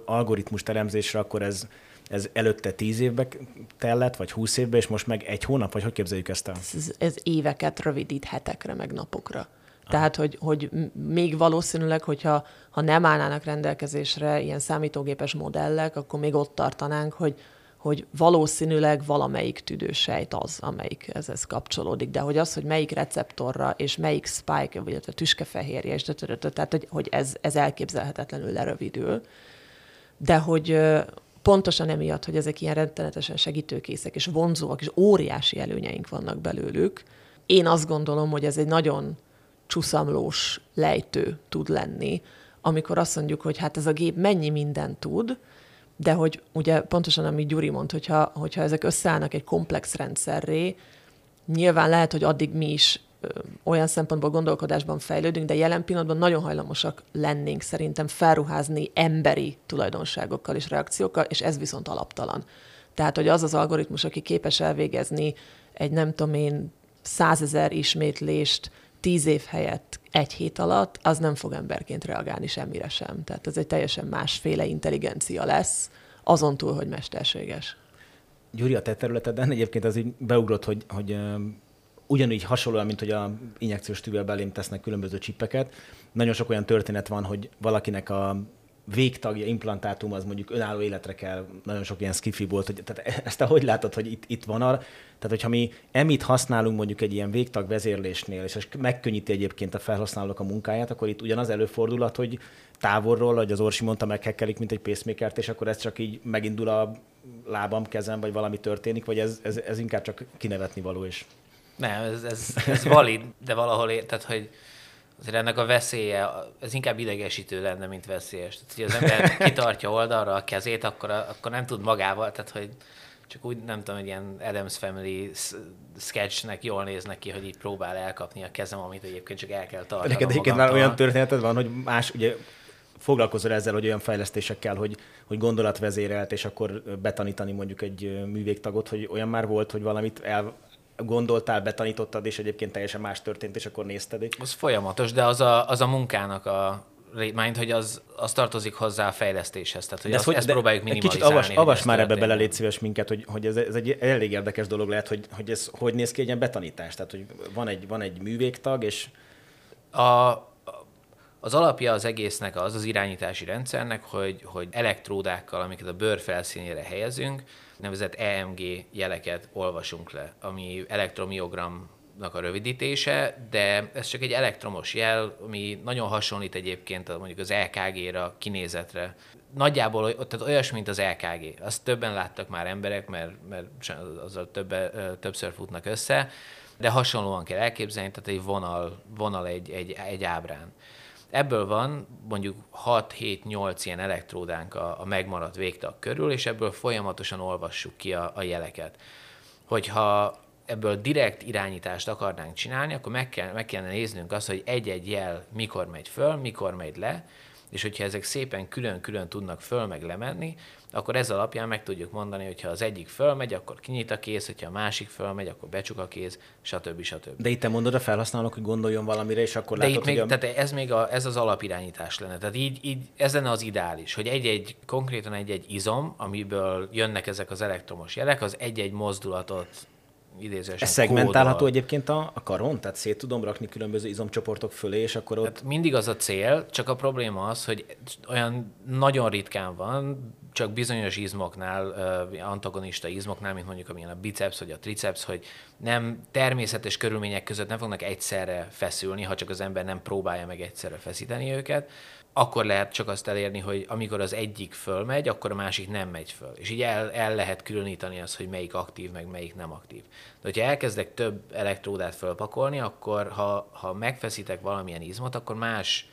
algoritmus teremzésre, akkor ez ez előtte tíz évbe tellett, vagy húsz évbe, és most meg egy hónap, vagy hogy képzeljük ezt el? Ez, ez éveket rövidít hetekre, meg napokra. Tehát, hogy, hogy még valószínűleg, hogyha ha nem állnának rendelkezésre ilyen számítógépes modellek, akkor még ott tartanánk, hogy, hogy valószínűleg valamelyik tüdősejt az, amelyik ezhez kapcsolódik, de hogy az, hogy melyik receptorra és melyik spike, vagy a tüskefehérje, és tehát hogy, ez, ez elképzelhetetlenül lerövidül. De hogy, pontosan emiatt, hogy ezek ilyen rettenetesen segítőkészek és vonzóak, és óriási előnyeink vannak belőlük, én azt gondolom, hogy ez egy nagyon csúszamlós lejtő tud lenni, amikor azt mondjuk, hogy hát ez a gép mennyi mindent tud, de hogy ugye pontosan, amit Gyuri mond, hogyha, hogyha ezek összeállnak egy komplex rendszerré, nyilván lehet, hogy addig mi is olyan szempontból gondolkodásban fejlődünk, de jelen pillanatban nagyon hajlamosak lennénk szerintem felruházni emberi tulajdonságokkal és reakciókkal, és ez viszont alaptalan. Tehát, hogy az az algoritmus, aki képes elvégezni egy nem tudom én százezer ismétlést tíz év helyett egy hét alatt, az nem fog emberként reagálni semmire sem. Tehát ez egy teljesen másféle intelligencia lesz, azon túl, hogy mesterséges. Gyuri, a te területeden egyébként az így beugrott, hogy, hogy ugyanúgy hasonlóan, mint hogy a injekciós tűvel belém tesznek különböző csippeket. Nagyon sok olyan történet van, hogy valakinek a végtagja, implantátum az mondjuk önálló életre kell, nagyon sok ilyen skifi volt, hogy, tehát ezt te hogy látod, hogy itt, itt van arra, tehát hogyha mi emit használunk mondjuk egy ilyen végtag vezérlésnél, és megkönnyíti egyébként a felhasználók a munkáját, akkor itt ugyanaz előfordulhat, hogy távolról, hogy az Orsi mondta, meghekkelik, mint egy pacemaker és akkor ez csak így megindul a lábam, kezem, vagy valami történik, vagy ez, ez, ez inkább csak kinevetni való is. Nem, ez, ez, ez valid, de valahol, tehát, hogy azért ennek a veszélye, ez inkább idegesítő lenne, mint veszélyes. Tehát, hogy az ember kitartja oldalra a kezét, akkor, akkor nem tud magával, tehát, hogy csak úgy nem tudom, hogy ilyen Adams Family sketchnek jól néznek ki, hogy így próbál elkapni a kezem, amit egyébként csak el kell tartani. Neked egyébként már olyan történeted van, hogy más, ugye foglalkozol ezzel, hogy olyan fejlesztésekkel, hogy, hogy gondolatvezérelt, és akkor betanítani mondjuk egy művégtagot, hogy olyan már volt, hogy valamit el, gondoltál, betanítottad, és egyébként teljesen más történt, és akkor nézted. Az folyamatos, de az a, az a munkának a mind, hogy az, az tartozik hozzá a fejlesztéshez. Tehát, hogy de ezt, hogy, ezt próbáljuk minimalizálni. Kicsit avas, avas már ebbe bele, légy szíves minket, hogy, hogy ez, ez, egy elég érdekes dolog lehet, hogy, hogy ez hogy néz ki egy ilyen betanítás. Tehát, hogy van egy, van egy művégtag, és... A, az alapja az egésznek az az irányítási rendszernek, hogy, hogy elektródákkal, amiket a bőr felszínére helyezünk, nevezett EMG jeleket olvasunk le, ami elektromiogramnak a rövidítése, de ez csak egy elektromos jel, ami nagyon hasonlít egyébként mondjuk az EKG-ra, kinézetre. Nagyjából tehát olyasmi, mint az EKG. Azt többen láttak már emberek, mert, mert azzal többe, többször futnak össze, de hasonlóan kell elképzelni, tehát egy vonal, vonal egy, egy, egy ábrán. Ebből van mondjuk 6-7-8 ilyen elektródánk a, a megmaradt végtag körül, és ebből folyamatosan olvassuk ki a, a jeleket. Hogyha ebből direkt irányítást akarnánk csinálni, akkor meg, kell, meg kellene néznünk azt, hogy egy-egy jel mikor megy föl, mikor megy le, és hogyha ezek szépen külön-külön tudnak föl meg lemenni, akkor ez alapján meg tudjuk mondani, hogy ha az egyik fölmegy, akkor kinyit a kéz, hogyha a másik fölmegy, akkor becsuk a kéz, stb. stb. De itt te mondod a felhasználók, hogy gondoljon valamire, és akkor De látod, itt még, hogy a... tehát ez még a, ez az alapirányítás lenne. Tehát így, így ez lenne az ideális, hogy egy-egy, konkrétan egy-egy izom, amiből jönnek ezek az elektromos jelek, az egy-egy mozdulatot idézősen Ez szegmentálható kódol. egyébként a, a karon? Tehát szét tudom rakni különböző izomcsoportok fölé, és akkor ott... Hát mindig az a cél, csak a probléma az, hogy olyan nagyon ritkán van, csak bizonyos izmoknál, antagonista izmoknál, mint mondjuk amilyen a biceps vagy a triceps, hogy nem természetes körülmények között nem fognak egyszerre feszülni, ha csak az ember nem próbálja meg egyszerre feszíteni őket, akkor lehet csak azt elérni, hogy amikor az egyik fölmegy, akkor a másik nem megy föl. És így el, el lehet különítani azt, hogy melyik aktív, meg melyik nem aktív. De hogyha elkezdek több elektródát fölpakolni, akkor ha, ha megfeszítek valamilyen izmot, akkor más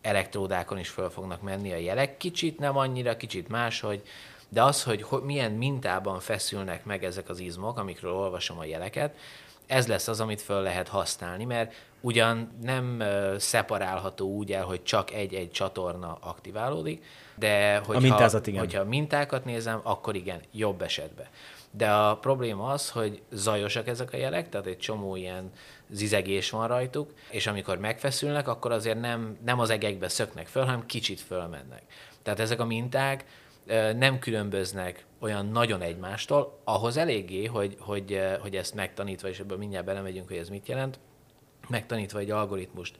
elektródákon is föl fognak menni a jelek. Kicsit nem annyira, kicsit máshogy, de az, hogy milyen mintában feszülnek meg ezek az izmok, amikről olvasom a jeleket, ez lesz az, amit föl lehet használni, mert ugyan nem szeparálható úgy el, hogy csak egy-egy csatorna aktiválódik, de hogyha, a mintázat, igen. hogyha mintákat nézem, akkor igen, jobb esetben. De a probléma az, hogy zajosak ezek a jelek, tehát egy csomó ilyen zizegés van rajtuk, és amikor megfeszülnek, akkor azért nem, nem az egekbe szöknek föl, hanem kicsit fölmennek. Tehát ezek a minták nem különböznek olyan nagyon egymástól, ahhoz eléggé, hogy, hogy, hogy ezt megtanítva, és ebből mindjárt belemegyünk, hogy ez mit jelent, megtanítva egy algoritmust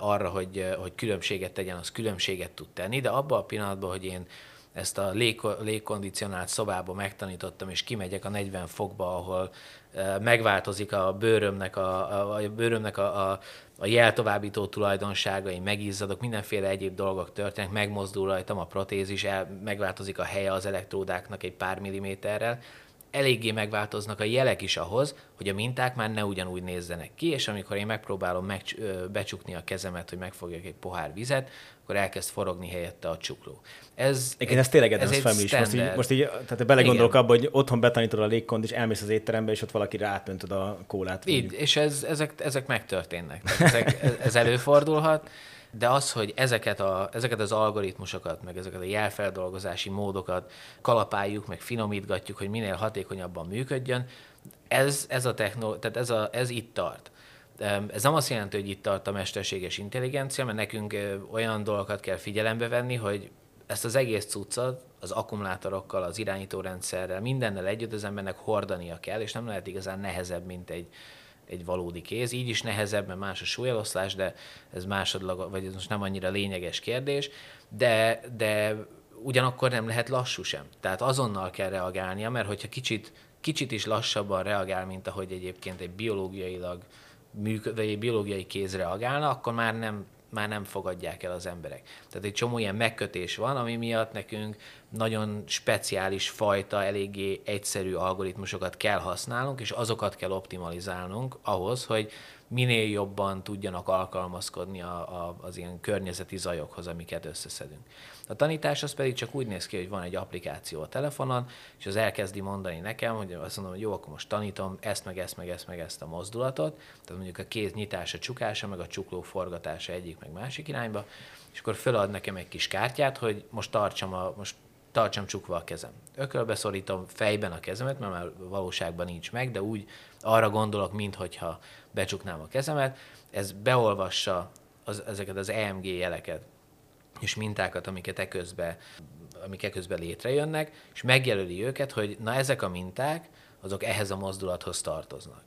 arra, hogy, hogy különbséget tegyen, az különbséget tud tenni, de abban a pillanatban, hogy én ezt a lég, légkondicionált szobába megtanítottam, és kimegyek a 40 fokba, ahol megváltozik a bőrömnek a, a, a, bőrömnek a, a, a jeltovábbító tulajdonságai, megizzadok, mindenféle egyéb dolgok történnek, megmozdul rajtam a protézis, el, megváltozik a helye az elektródáknak egy pár milliméterrel, eléggé megváltoznak a jelek is ahhoz, hogy a minták már ne ugyanúgy nézzenek ki, és amikor én megpróbálom meg, becsukni a kezemet, hogy megfogjak egy pohár vizet, akkor elkezd forogni helyette a csukló. Ez, Igen, ez tényleg ez family is. Most így, most így tehát belegondolok abba, hogy otthon betanítod a légkond, és elmész az étterembe, és ott valaki átöntöd a kólát. Így, és ez, ezek, ezek megtörténnek. ezek, ez előfordulhat de az, hogy ezeket, a, ezeket az algoritmusokat, meg ezeket a jelfeldolgozási módokat kalapáljuk, meg finomítgatjuk, hogy minél hatékonyabban működjön, ez, ez a technológia, tehát ez, a, ez itt tart. Ez nem azt jelenti, hogy itt tart a mesterséges intelligencia, mert nekünk olyan dolgokat kell figyelembe venni, hogy ezt az egész cuccot az akkumulátorokkal, az irányítórendszerrel, mindennel együtt az embernek hordania kell, és nem lehet igazán nehezebb, mint egy, egy valódi kéz. Így is nehezebb, mert más a súlyeloszlás, de ez másodlag, vagy ez most nem annyira lényeges kérdés, de, de ugyanakkor nem lehet lassú sem. Tehát azonnal kell reagálnia, mert hogyha kicsit, kicsit is lassabban reagál, mint ahogy egyébként egy biológiailag működ, biológiai kéz reagálna, akkor már nem már nem fogadják el az emberek. Tehát egy csomó ilyen megkötés van, ami miatt nekünk nagyon speciális fajta, eléggé egyszerű algoritmusokat kell használnunk, és azokat kell optimalizálnunk ahhoz, hogy minél jobban tudjanak alkalmazkodni a, a, az ilyen környezeti zajokhoz, amiket összeszedünk. A tanítás az pedig csak úgy néz ki, hogy van egy applikáció a telefonon, és az elkezdi mondani nekem, hogy azt mondom, hogy jó, akkor most tanítom ezt, meg ezt, meg ezt, meg ezt a mozdulatot, tehát mondjuk a kéz nyitása, csukása, meg a csukló forgatása egyik, meg másik irányba, és akkor fölad nekem egy kis kártyát, hogy most tartsam, a, most tartsam csukva a kezem. Ökölbe szorítom fejben a kezemet, mert már valóságban nincs meg, de úgy arra gondolok, minthogyha becsuknám a kezemet, ez beolvassa az, ezeket az EMG jeleket és mintákat, amiket eközben, amik eközben létrejönnek, és megjelöli őket, hogy na ezek a minták, azok ehhez a mozdulathoz tartoznak.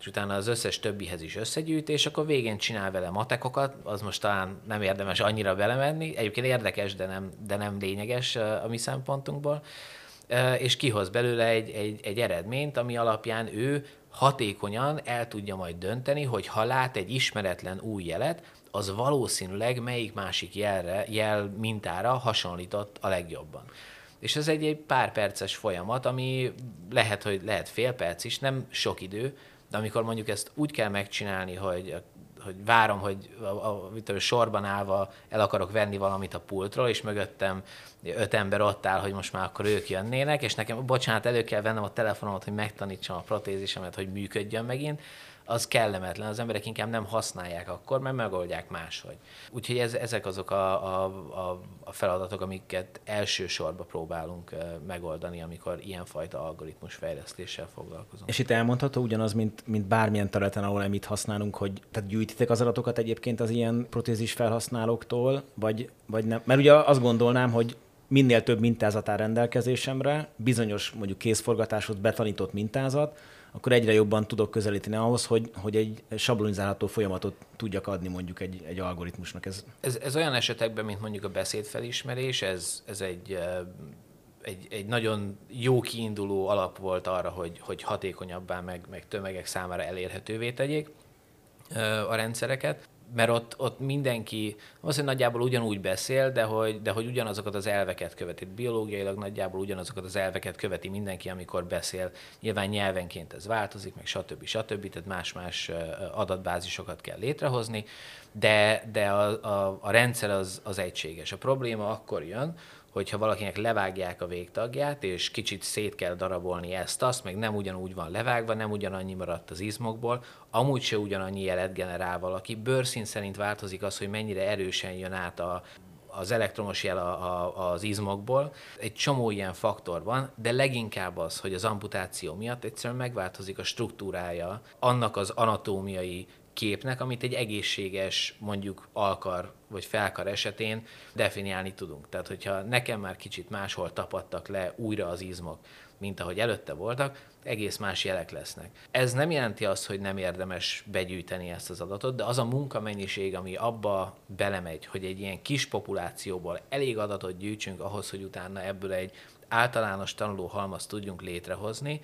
És utána az összes többihez is összegyűjt, és akkor végén csinál vele matekokat, az most talán nem érdemes annyira belemenni, egyébként érdekes, de nem, de nem lényeges a mi szempontunkból, és kihoz belőle egy, egy, egy eredményt, ami alapján ő hatékonyan el tudja majd dönteni, hogy ha lát egy ismeretlen új jelet, az valószínűleg melyik másik jelre, jel mintára hasonlított a legjobban. És ez egy, egy pár perces folyamat, ami lehet, hogy lehet fél perc is, nem sok idő, de amikor mondjuk ezt úgy kell megcsinálni, hogy hogy várom, hogy a, a, a, sorban állva el akarok venni valamit a pultról, és mögöttem öt ember ott áll, hogy most már akkor ők jönnének, és nekem, bocsánat, elő kell vennem a telefonomat, hogy megtanítsam a protézisemet, hogy működjön megint, az kellemetlen, az emberek inkább nem használják akkor, mert megoldják máshogy. Úgyhogy ez, ezek azok a, a, a, a feladatok, amiket elsősorban próbálunk megoldani, amikor ilyenfajta algoritmus fejlesztéssel foglalkozunk. És itt elmondható ugyanaz, mint, mint bármilyen területen, ahol emit használunk, hogy tehát gyűjtitek az adatokat egyébként az ilyen protézis felhasználóktól, vagy, vagy nem? Mert ugye azt gondolnám, hogy minél több mintázat áll rendelkezésemre, bizonyos mondjuk kézforgatáshoz betanított mintázat, akkor egyre jobban tudok közelíteni ahhoz, hogy, hogy egy sablonizálható folyamatot tudjak adni mondjuk egy, egy algoritmusnak. Ez... Ez, ez olyan esetekben, mint mondjuk a beszédfelismerés, ez, ez egy egy, egy nagyon jó kiinduló alap volt arra, hogy, hogy hatékonyabbá, meg, meg tömegek számára elérhetővé tegyék a rendszereket mert ott, ott mindenki, az, hogy nagyjából ugyanúgy beszél, de hogy, de hogy ugyanazokat az elveket követi. Biológiailag nagyjából ugyanazokat az elveket követi mindenki, amikor beszél. Nyilván nyelvenként ez változik, meg stb. stb. Tehát más-más adatbázisokat kell létrehozni, de, de a, a, a rendszer az, az egységes. A probléma akkor jön, hogyha valakinek levágják a végtagját, és kicsit szét kell darabolni ezt-azt, meg nem ugyanúgy van levágva, nem ugyanannyi maradt az izmokból, amúgy se ugyanannyi jelet generál valaki. Bőrszín szerint változik az, hogy mennyire erősen jön át a, az elektromos jel a, a, az izmokból. Egy csomó ilyen faktor van, de leginkább az, hogy az amputáció miatt egyszerűen megváltozik a struktúrája, annak az anatómiai képnek, amit egy egészséges, mondjuk alkar vagy felkar esetén definiálni tudunk. Tehát, hogyha nekem már kicsit máshol tapadtak le újra az izmok, mint ahogy előtte voltak, egész más jelek lesznek. Ez nem jelenti azt, hogy nem érdemes begyűjteni ezt az adatot, de az a munkamennyiség, ami abba belemegy, hogy egy ilyen kis populációból elég adatot gyűjtsünk ahhoz, hogy utána ebből egy általános tanuló halmazt tudjunk létrehozni,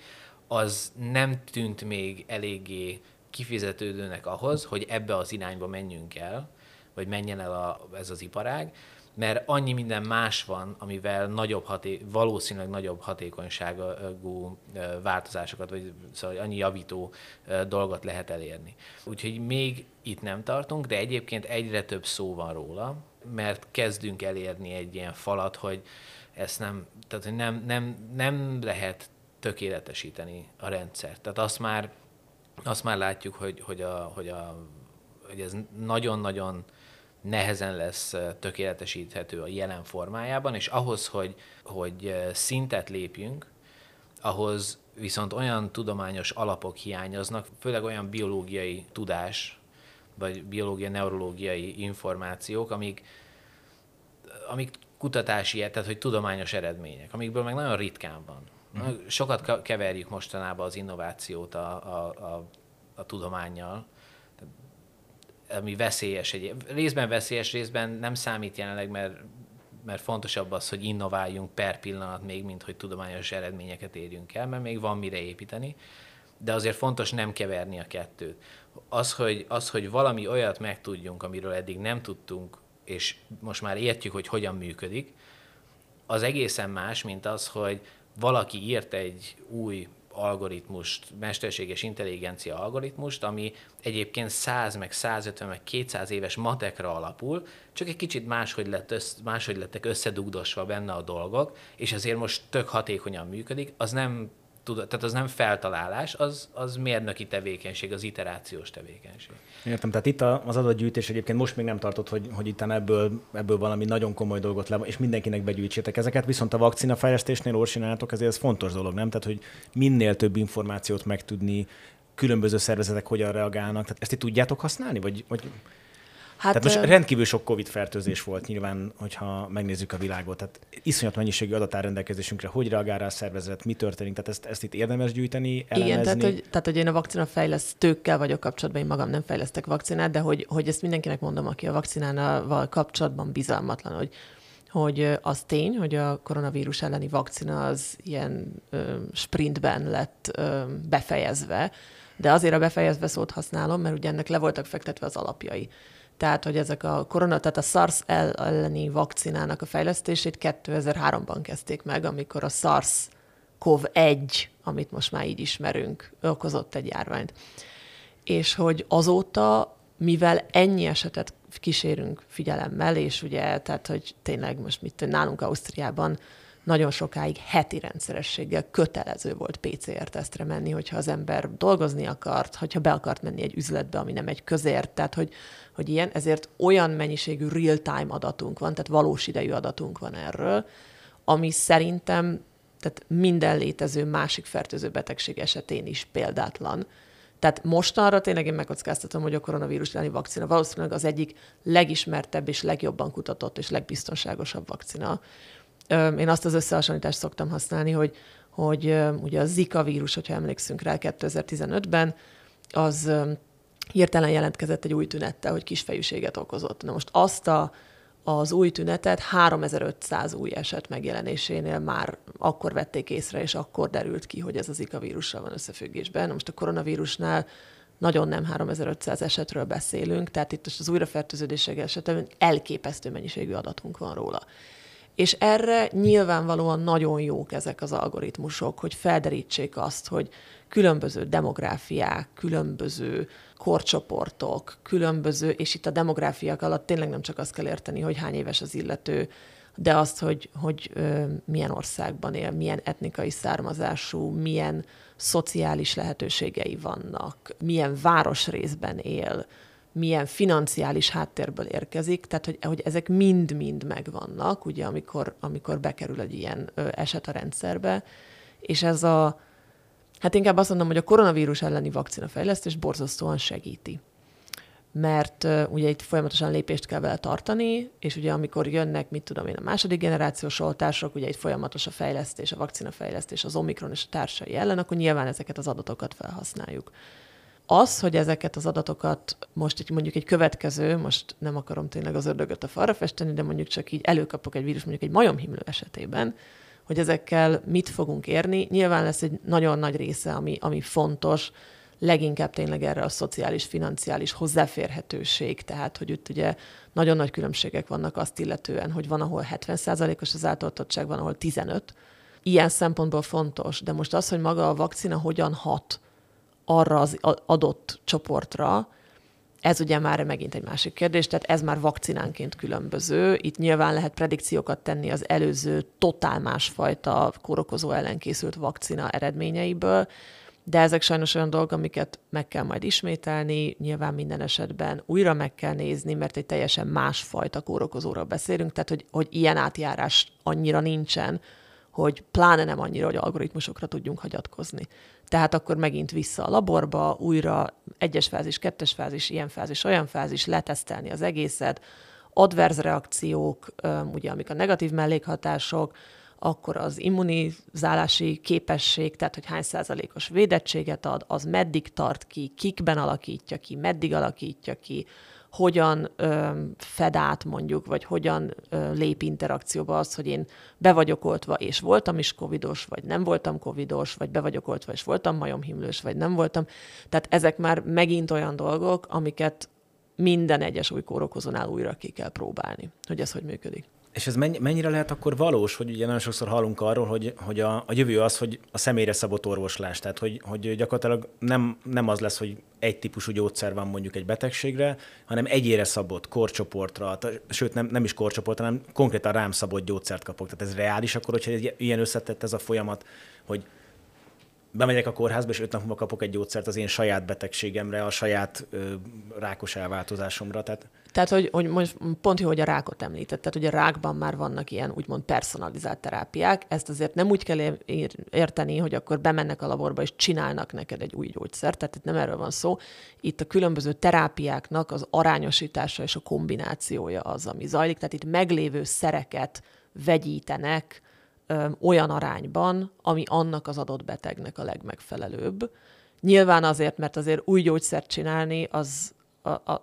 az nem tűnt még eléggé kifizetődőnek ahhoz, hogy ebbe az irányba menjünk el, vagy menjen el a, ez az iparág, mert annyi minden más van, amivel nagyobb haté- valószínűleg nagyobb hatékonyságú változásokat, vagy szóval annyi javító dolgot lehet elérni. Úgyhogy még itt nem tartunk, de egyébként egyre több szó van róla, mert kezdünk elérni egy ilyen falat, hogy ezt nem, tehát hogy nem, nem, nem lehet tökéletesíteni a rendszert. Tehát azt már azt már látjuk, hogy, hogy, a, hogy, a, hogy ez nagyon-nagyon nehezen lesz tökéletesíthető a jelen formájában, és ahhoz, hogy, hogy szintet lépjünk, ahhoz viszont olyan tudományos alapok hiányoznak, főleg olyan biológiai tudás, vagy biológiai, neurológiai információk, amik, amik kutatási, tehát hogy tudományos eredmények, amikből meg nagyon ritkán van. Mm. Sokat keverjük mostanában az innovációt a, a, a, a tudományjal, ami veszélyes. Egy, részben veszélyes, részben nem számít jelenleg, mert, mert fontosabb az, hogy innováljunk per pillanat még, mint hogy tudományos eredményeket érjünk el, mert még van mire építeni, de azért fontos nem keverni a kettőt. Az, hogy, az, hogy valami olyat megtudjunk, amiről eddig nem tudtunk, és most már értjük, hogy hogyan működik, az egészen más, mint az, hogy valaki írt egy új algoritmust, mesterséges intelligencia algoritmust, ami egyébként 100, meg 150, meg 200 éves matekra alapul, csak egy kicsit máshogy, lett össz, máshogy lettek összedugdosva benne a dolgok, és azért most tök hatékonyan működik, az nem tud, tehát az nem feltalálás, az, az mérnöki tevékenység, az iterációs tevékenység. Értem, tehát itt az adatgyűjtés egyébként most még nem tartott, hogy, hogy itt ebből, ebből valami nagyon komoly dolgot le, és mindenkinek begyűjtsétek ezeket, viszont a vakcina fejlesztésnél orsináltok, ezért ez fontos dolog, nem? Tehát, hogy minél több információt megtudni, különböző szervezetek hogyan reagálnak, tehát ezt itt tudjátok használni, vagy, vagy Hát, tehát most rendkívül sok Covid fertőzés volt nyilván, hogyha megnézzük a világot. Tehát iszonyat mennyiségű adat áll rendelkezésünkre, hogy reagál rá a szervezet, mi történik, tehát ezt, ezt itt érdemes gyűjteni, elemezni. Igen, tehát hogy, tehát hogy én a vakcina fejlesztőkkel vagyok kapcsolatban, én magam nem fejlesztek vakcinát, de hogy, hogy ezt mindenkinek mondom, aki a vakcinával kapcsolatban bizalmatlan, hogy hogy az tény, hogy a koronavírus elleni vakcina az ilyen ö, sprintben lett ö, befejezve, de azért a befejezve szót használom, mert ugye ennek le voltak fektetve az alapjai. Tehát, hogy ezek a korona, tehát a SARS elleni vakcinának a fejlesztését 2003-ban kezdték meg, amikor a SARS CoV-1, amit most már így ismerünk, okozott egy járványt. És hogy azóta, mivel ennyi esetet kísérünk figyelemmel, és ugye, tehát, hogy tényleg most mit nálunk Ausztriában nagyon sokáig heti rendszerességgel kötelező volt PCR-tesztre menni, hogyha az ember dolgozni akart, hogyha be akart menni egy üzletbe, ami nem egy közért, tehát hogy, hogy ilyen, ezért olyan mennyiségű real-time adatunk van, tehát valós idejű adatunk van erről, ami szerintem tehát minden létező másik fertőző betegség esetén is példátlan. Tehát mostanra tényleg én megkockáztatom, hogy a koronavírus elleni vakcina valószínűleg az egyik legismertebb és legjobban kutatott és legbiztonságosabb vakcina én azt az összehasonlítást szoktam használni, hogy, hogy ugye a Zika vírus, hogyha emlékszünk rá 2015-ben, az hirtelen jelentkezett egy új tünettel, hogy kisfejűséget okozott. Na most azt a, az új tünetet 3500 új eset megjelenésénél már akkor vették észre, és akkor derült ki, hogy ez az Zika vírussal van összefüggésben. Na most a koronavírusnál nagyon nem 3500 esetről beszélünk, tehát itt az újrafertőződések esetben elképesztő mennyiségű adatunk van róla. És erre nyilvánvalóan nagyon jók ezek az algoritmusok, hogy felderítsék azt, hogy különböző demográfiák, különböző korcsoportok, különböző, és itt a demográfiák alatt tényleg nem csak azt kell érteni, hogy hány éves az illető, de azt, hogy, hogy ö, milyen országban él, milyen etnikai származású, milyen szociális lehetőségei vannak, milyen városrészben él, milyen financiális háttérből érkezik, tehát hogy, hogy ezek mind-mind megvannak, ugye, amikor, amikor bekerül egy ilyen ö, eset a rendszerbe, és ez a, hát inkább azt mondom, hogy a koronavírus elleni vakcinafejlesztés borzasztóan segíti. Mert uh, ugye itt folyamatosan lépést kell vele tartani, és ugye amikor jönnek, mit tudom én, a második generációs oltások, ugye itt folyamatos a fejlesztés, a vakcinafejlesztés, az Omikron és a társai ellen, akkor nyilván ezeket az adatokat felhasználjuk. Az, hogy ezeket az adatokat most egy, mondjuk egy következő, most nem akarom tényleg az ördögöt a falra festeni, de mondjuk csak így előkapok egy vírus, mondjuk egy majomhimlő esetében, hogy ezekkel mit fogunk érni. Nyilván lesz egy nagyon nagy része, ami, ami fontos, leginkább tényleg erre a szociális, financiális hozzáférhetőség, tehát hogy itt ugye nagyon nagy különbségek vannak azt illetően, hogy van, ahol 70%-os az átoltottság, van, ahol 15. Ilyen szempontból fontos, de most az, hogy maga a vakcina hogyan hat arra az adott csoportra, ez ugye már megint egy másik kérdés, tehát ez már vakcinánként különböző. Itt nyilván lehet predikciókat tenni az előző totál másfajta kórokozó ellen készült vakcina eredményeiből, de ezek sajnos olyan dolgok, amiket meg kell majd ismételni, nyilván minden esetben újra meg kell nézni, mert egy teljesen másfajta kórokozóról beszélünk, tehát hogy, hogy ilyen átjárás annyira nincsen, hogy pláne nem annyira, hogy algoritmusokra tudjunk hagyatkozni. Tehát akkor megint vissza a laborba, újra egyes fázis, kettes fázis, ilyen fázis, olyan fázis, letesztelni az egészet, adverz reakciók, ugye amik a negatív mellékhatások, akkor az immunizálási képesség, tehát hogy hány százalékos védettséget ad, az meddig tart ki, kikben alakítja ki, meddig alakítja ki, hogyan ö, fed át mondjuk, vagy hogyan ö, lép interakcióba az, hogy én be vagyok oltva, és voltam is covidos, vagy nem voltam covidos, vagy be vagyok oltva, és voltam majomhimlős, vagy nem voltam. Tehát ezek már megint olyan dolgok, amiket minden egyes új kórokozónál újra ki kell próbálni, hogy ez hogy működik. És ez mennyire lehet akkor valós, hogy ugye nagyon sokszor hallunk arról, hogy, hogy a, a jövő az, hogy a személyre szabott orvoslás, tehát hogy, hogy gyakorlatilag nem, nem az lesz, hogy egy típusú gyógyszer van mondjuk egy betegségre, hanem egyére szabott, korcsoportra, sőt nem, nem is korcsoportra, hanem konkrétan rám szabott gyógyszert kapok. Tehát ez reális akkor, hogyha ilyen összetett ez a folyamat, hogy bemegyek a kórházba, és öt nap múlva kapok egy gyógyszert az én saját betegségemre, a saját ö, rákos elváltozásomra. Tehát, tehát hogy, hogy most pont hogy a rákot említett, tehát hogy a rákban már vannak ilyen úgymond personalizált terápiák, ezt azért nem úgy kell érteni, hogy akkor bemennek a laborba és csinálnak neked egy új gyógyszert, tehát itt nem erről van szó. Itt a különböző terápiáknak az arányosítása és a kombinációja az, ami zajlik, tehát itt meglévő szereket vegyítenek, ö, olyan arányban, ami annak az adott betegnek a legmegfelelőbb. Nyilván azért, mert azért új gyógyszert csinálni, az,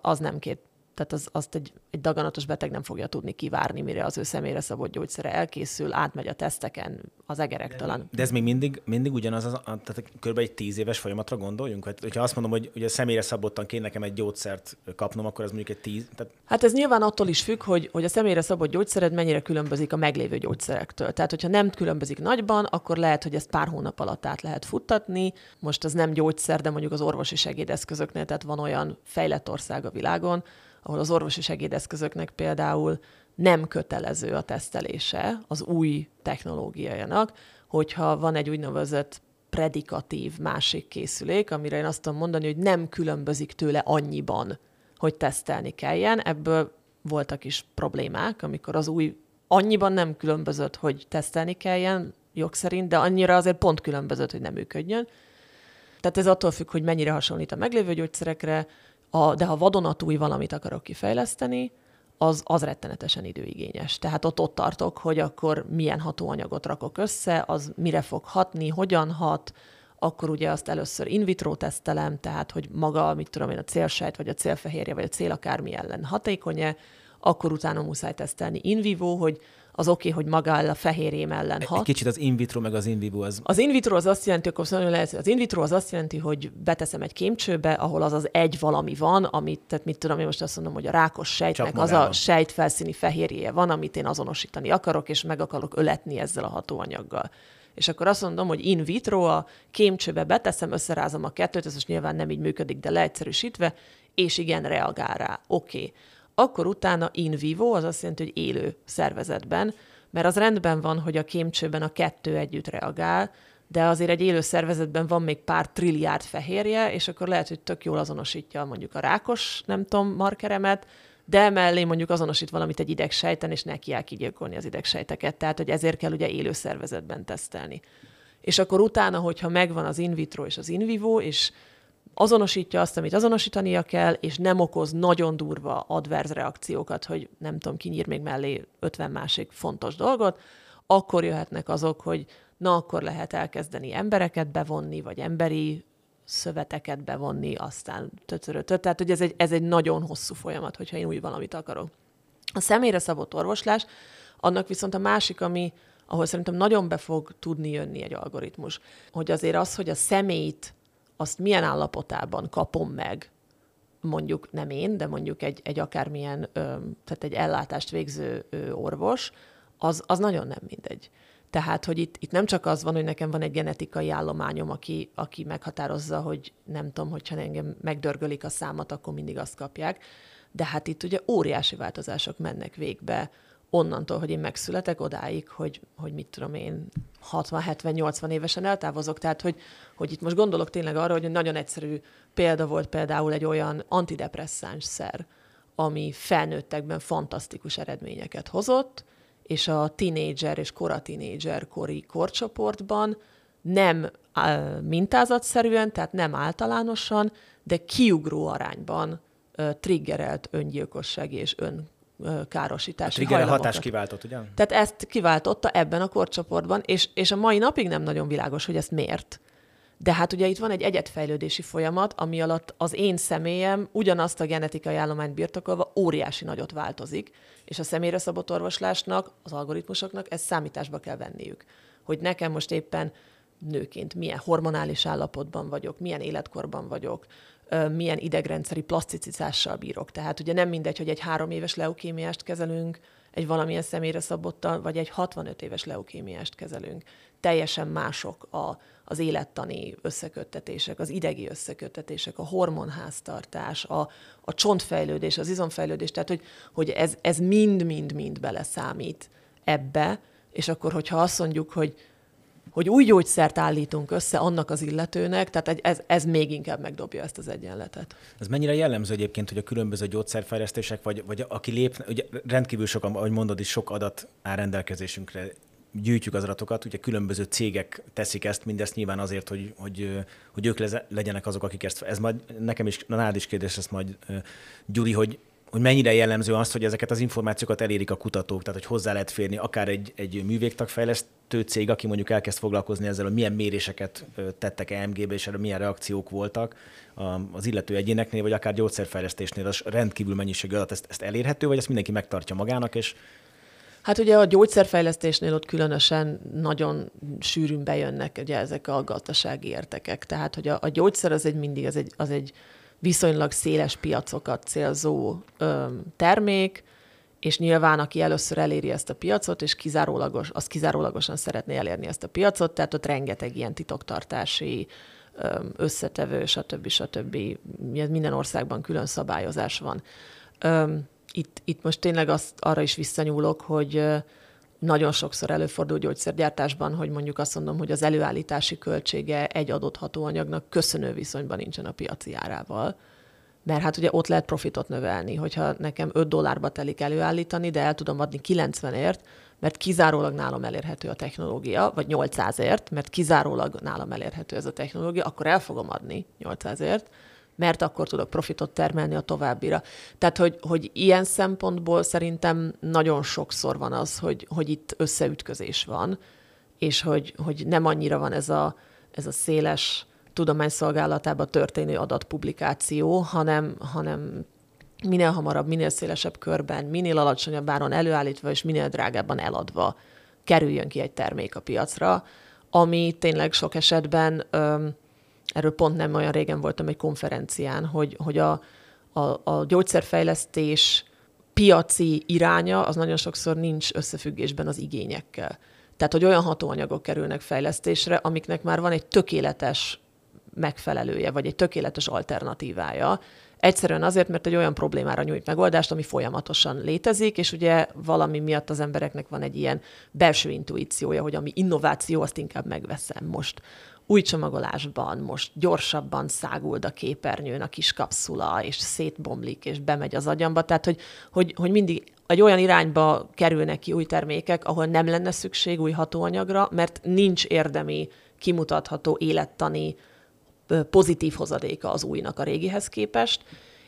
az nem két tehát az, azt egy, egy daganatos beteg nem fogja tudni kivárni, mire az ő személyre szabott gyógyszere elkészül, átmegy a teszteken, az egerek talán. De ez még mindig, mindig ugyanaz, az, tehát kb. egy tíz éves folyamatra gondoljunk? Hát, hogyha azt mondom, hogy ugye személyre szabottan kéne nekem egy gyógyszert kapnom, akkor ez mondjuk egy tíz... Tehát... Hát ez nyilván attól is függ, hogy, hogy a személyre szabott gyógyszered mennyire különbözik a meglévő gyógyszerektől. Tehát, hogyha nem különbözik nagyban, akkor lehet, hogy ezt pár hónap alatt át lehet futtatni. Most ez nem gyógyszer, de mondjuk az orvosi segédeszközöknél, tehát van olyan fejlett ország a világon, ahol az orvosi segédeszközöknek például nem kötelező a tesztelése az új technológiájának, hogyha van egy úgynevezett predikatív másik készülék, amire én azt tudom mondani, hogy nem különbözik tőle annyiban, hogy tesztelni kelljen. Ebből voltak is problémák, amikor az új annyiban nem különbözött, hogy tesztelni kelljen jog szerint, de annyira azért pont különbözött, hogy nem működjön. Tehát ez attól függ, hogy mennyire hasonlít a meglévő gyógyszerekre, a, de ha vadonatúj valamit akarok kifejleszteni, az, az rettenetesen időigényes. Tehát ott ott tartok, hogy akkor milyen hatóanyagot rakok össze, az mire fog hatni, hogyan hat, akkor ugye azt először in vitro tesztelem, tehát hogy maga, mit tudom én, a célsejt, vagy a célfehérje, vagy a cél akármi ellen hatékony-e, akkor utána muszáj tesztelni in vivo, hogy az oké, okay, hogy maga a fehérjém ellen hat. Egy kicsit az in vitro meg az in vivo az... Az in vitro az azt jelenti, akkor szóval lehet, az in vitro az azt jelenti, hogy beteszem egy kémcsőbe, ahol az az egy valami van, amit, tehát mit tudom, én most azt mondom, hogy a rákos sejtnek az a sejtfelszíni fehérje van, amit én azonosítani akarok, és meg akarok öletni ezzel a hatóanyaggal. És akkor azt mondom, hogy in vitro a kémcsőbe beteszem, összerázom a kettőt, ez most nyilván nem így működik, de leegyszerűsítve, és igen, reagál rá. Oké. Okay akkor utána in vivo, az azt jelenti, hogy élő szervezetben, mert az rendben van, hogy a kémcsőben a kettő együtt reagál, de azért egy élő szervezetben van még pár trilliárd fehérje, és akkor lehet, hogy tök jól azonosítja mondjuk a rákos, nem tudom, markeremet, de mellé mondjuk azonosít valamit egy idegsejten, és neki kell kigyilkolni az idegsejteket. Tehát, hogy ezért kell ugye élő szervezetben tesztelni. És akkor utána, hogyha megvan az in vitro és az in vivo, és azonosítja azt, amit azonosítania kell, és nem okoz nagyon durva adverz reakciókat, hogy nem tudom, kinyír még mellé 50 másik fontos dolgot, akkor jöhetnek azok, hogy na, akkor lehet elkezdeni embereket bevonni, vagy emberi szöveteket bevonni, aztán tötörötöt. Tehát, hogy ez egy, ez egy nagyon hosszú folyamat, hogyha én új valamit akarok. A személyre szabott orvoslás, annak viszont a másik, ami, ahol szerintem nagyon be fog tudni jönni egy algoritmus, hogy azért az, hogy a személyt azt milyen állapotában kapom meg, mondjuk nem én, de mondjuk egy, egy akármilyen, tehát egy ellátást végző orvos, az, az nagyon nem mindegy. Tehát, hogy itt, itt nem csak az van, hogy nekem van egy genetikai állományom, aki, aki meghatározza, hogy nem tudom, hogyha engem megdörgölik a számat, akkor mindig azt kapják, de hát itt ugye óriási változások mennek végbe onnantól, hogy én megszületek, odáig, hogy, hogy mit tudom én, 60-70-80 évesen eltávozok. Tehát, hogy, hogy itt most gondolok tényleg arra, hogy nagyon egyszerű példa volt például egy olyan antidepresszáns szer, ami felnőttekben fantasztikus eredményeket hozott, és a tínédzser és koratinédzser kori korcsoportban nem mintázatszerűen, tehát nem általánosan, de kiugró arányban triggerelt öngyilkosság és ön károsítási a trigger hatás kiváltott, ugye? Tehát ezt kiváltotta ebben a korcsoportban, és, és a mai napig nem nagyon világos, hogy ezt miért. De hát ugye itt van egy egyetfejlődési folyamat, ami alatt az én személyem ugyanazt a genetikai állományt birtokolva óriási nagyot változik, és a személyre szabott orvoslásnak, az algoritmusoknak ezt számításba kell venniük. Hogy nekem most éppen nőként milyen hormonális állapotban vagyok, milyen életkorban vagyok, milyen idegrendszeri plaszticizással bírok. Tehát ugye nem mindegy, hogy egy három éves leukémiást kezelünk, egy valamilyen személyre szabottal, vagy egy 65 éves leukémiást kezelünk. Teljesen mások a, az élettani összeköttetések, az idegi összeköttetések, a hormonháztartás, a, a csontfejlődés, az izomfejlődés, tehát hogy, hogy ez mind-mind-mind beleszámít ebbe, és akkor, hogyha azt mondjuk, hogy hogy új gyógyszert állítunk össze annak az illetőnek, tehát ez, ez még inkább megdobja ezt az egyenletet. Ez mennyire jellemző egyébként, hogy a különböző gyógyszerfejlesztések, vagy, vagy aki lép, ugye rendkívül sok, ahogy mondod is, sok adat áll rendelkezésünkre, gyűjtjük az adatokat, ugye különböző cégek teszik ezt, mindezt nyilván azért, hogy, hogy, hogy ők legyenek azok, akik ezt, ez majd nekem is, nálad is kérdés ezt majd Gyuri, hogy hogy mennyire jellemző az, hogy ezeket az információkat elérik a kutatók, tehát hogy hozzá lehet férni akár egy, egy művégtagfejlesztő cég, aki mondjuk elkezd foglalkozni ezzel, hogy milyen méréseket tettek EMG-be, és erre milyen reakciók voltak az illető egyéneknél, vagy akár gyógyszerfejlesztésnél, az rendkívül mennyiségű adat, ezt, ezt elérhető, vagy ezt mindenki megtartja magának, és Hát ugye a gyógyszerfejlesztésnél ott különösen nagyon sűrűn bejönnek ugye ezek a gazdasági értekek. Tehát, hogy a, a gyógyszer az egy mindig az egy, az egy viszonylag széles piacokat célzó termék, és nyilván aki először eléri ezt a piacot, és kizárólagos, az kizárólagosan szeretné elérni ezt a piacot, tehát ott rengeteg ilyen titoktartási összetevő, stb. stb. Minden országban külön szabályozás van. Itt, itt most tényleg azt, arra is visszanyúlok, hogy nagyon sokszor előfordul gyógyszergyártásban, hogy mondjuk azt mondom, hogy az előállítási költsége egy adott hatóanyagnak köszönő viszonyban nincsen a piaci árával. Mert hát ugye ott lehet profitot növelni, hogyha nekem 5 dollárba telik előállítani, de el tudom adni 90ért, mert kizárólag nálam elérhető a technológia, vagy 800ért, mert kizárólag nálam elérhető ez a technológia, akkor el fogom adni 800ért, mert akkor tudok profitot termelni a továbbira. Tehát, hogy, hogy ilyen szempontból szerintem nagyon sokszor van az, hogy, hogy itt összeütközés van, és hogy, hogy nem annyira van ez a, ez a széles tudományszolgálatában történő adatpublikáció, hanem, hanem minél hamarabb, minél szélesebb körben, minél alacsonyabb áron előállítva és minél drágábban eladva kerüljön ki egy termék a piacra, ami tényleg sok esetben, erről pont nem olyan régen voltam egy konferencián, hogy, hogy a, a, a gyógyszerfejlesztés piaci iránya az nagyon sokszor nincs összefüggésben az igényekkel. Tehát, hogy olyan hatóanyagok kerülnek fejlesztésre, amiknek már van egy tökéletes megfelelője, vagy egy tökéletes alternatívája. Egyszerűen azért, mert egy olyan problémára nyújt megoldást, ami folyamatosan létezik, és ugye valami miatt az embereknek van egy ilyen belső intuíciója, hogy ami innováció, azt inkább megveszem most. Új csomagolásban most gyorsabban száguld a képernyőn a kis kapszula, és szétbomlik, és bemegy az agyamba. Tehát, hogy, hogy, hogy mindig egy olyan irányba kerülnek ki új termékek, ahol nem lenne szükség új hatóanyagra, mert nincs érdemi, kimutatható élettani pozitív hozadéka az újnak a régihez képest,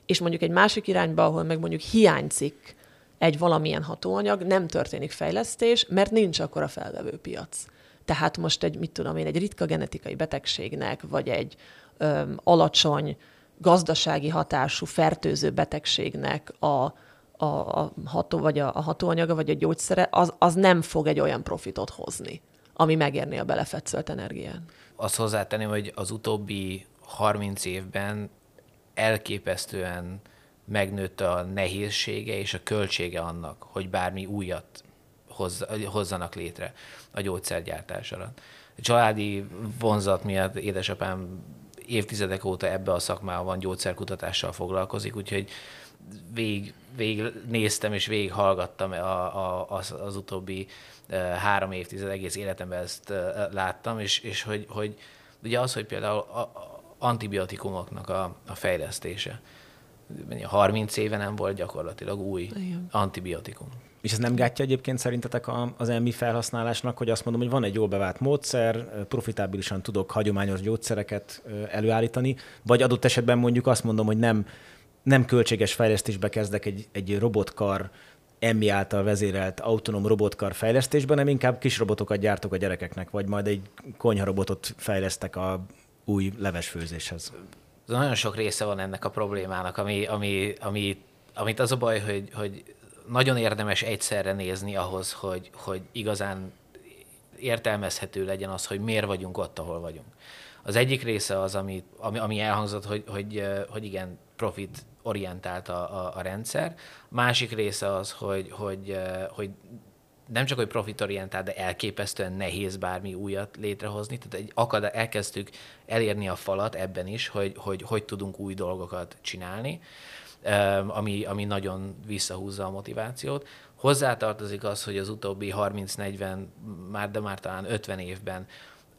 és mondjuk egy másik irányba, ahol meg mondjuk hiányzik egy valamilyen hatóanyag, nem történik fejlesztés, mert nincs akkor a felvevő piac. Tehát most egy, mit tudom én, egy ritka genetikai betegségnek, vagy egy ö, alacsony gazdasági hatású fertőző betegségnek a, a, a ható, vagy a, a hatóanyaga, vagy a gyógyszere, az, az nem fog egy olyan profitot hozni, ami megérné a belefetszölt energiát. Azt hozzátenném, hogy az utóbbi 30 évben elképesztően megnőtt a nehézsége és a költsége annak, hogy bármi újat hozzanak létre a gyógyszergyártás alatt. A családi vonzat miatt édesapám évtizedek óta ebbe a szakmában gyógyszerkutatással foglalkozik, úgyhogy végig, végig néztem és végig hallgattam a, a, az, az utóbbi három évtized egész életemben ezt láttam, és, és hogy, hogy ugye az, hogy például a, a antibiotikumoknak a, a fejlesztése. 30 éve nem volt gyakorlatilag új Igen. antibiotikum. És ez nem gátja egyébként szerintetek az elmi felhasználásnak, hogy azt mondom, hogy van egy jól bevált módszer, profitábilisan tudok hagyományos gyógyszereket előállítani, vagy adott esetben mondjuk azt mondom, hogy nem, nem költséges fejlesztésbe kezdek egy, egy robotkar emmi által vezérelt autonóm robotkar fejlesztésben, nem inkább kis robotokat gyártok a gyerekeknek, vagy majd egy konyharobotot fejlesztek a új levesfőzéshez. Nagyon sok része van ennek a problémának, ami, ami, ami, amit az a baj, hogy, hogy nagyon érdemes egyszerre nézni ahhoz, hogy, hogy igazán értelmezhető legyen az, hogy miért vagyunk ott, ahol vagyunk. Az egyik része az, ami, ami, ami elhangzott, hogy, hogy, hogy igen, profit orientált a, a, a rendszer. Másik része az, hogy, hogy, hogy nem csak, hogy profitorientált, de elképesztően nehéz bármi újat létrehozni. Tehát egy akad, elkezdtük elérni a falat ebben is, hogy, hogy hogy tudunk új dolgokat csinálni, ami, ami nagyon visszahúzza a motivációt. Hozzátartozik az, hogy az utóbbi 30-40, már de már talán 50 évben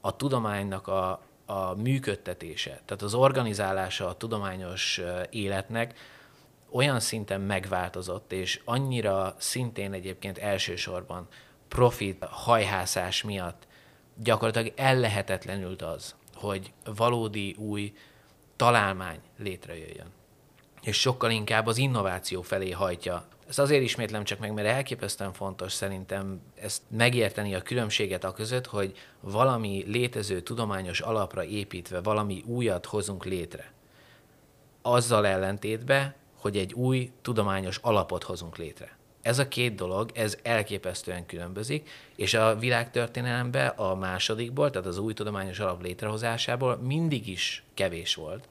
a tudománynak a, a működtetése, tehát az organizálása a tudományos életnek olyan szinten megváltozott, és annyira szintén egyébként elsősorban profit hajhászás miatt gyakorlatilag ellehetetlenült az, hogy valódi új találmány létrejöjjön. És sokkal inkább az innováció felé hajtja ezt azért ismétlem csak meg, mert elképesztően fontos szerintem ezt megérteni a különbséget a között, hogy valami létező tudományos alapra építve valami újat hozunk létre. Azzal ellentétbe, hogy egy új tudományos alapot hozunk létre. Ez a két dolog, ez elképesztően különbözik, és a világtörténelemben a másodikból, tehát az új tudományos alap létrehozásából mindig is kevés volt.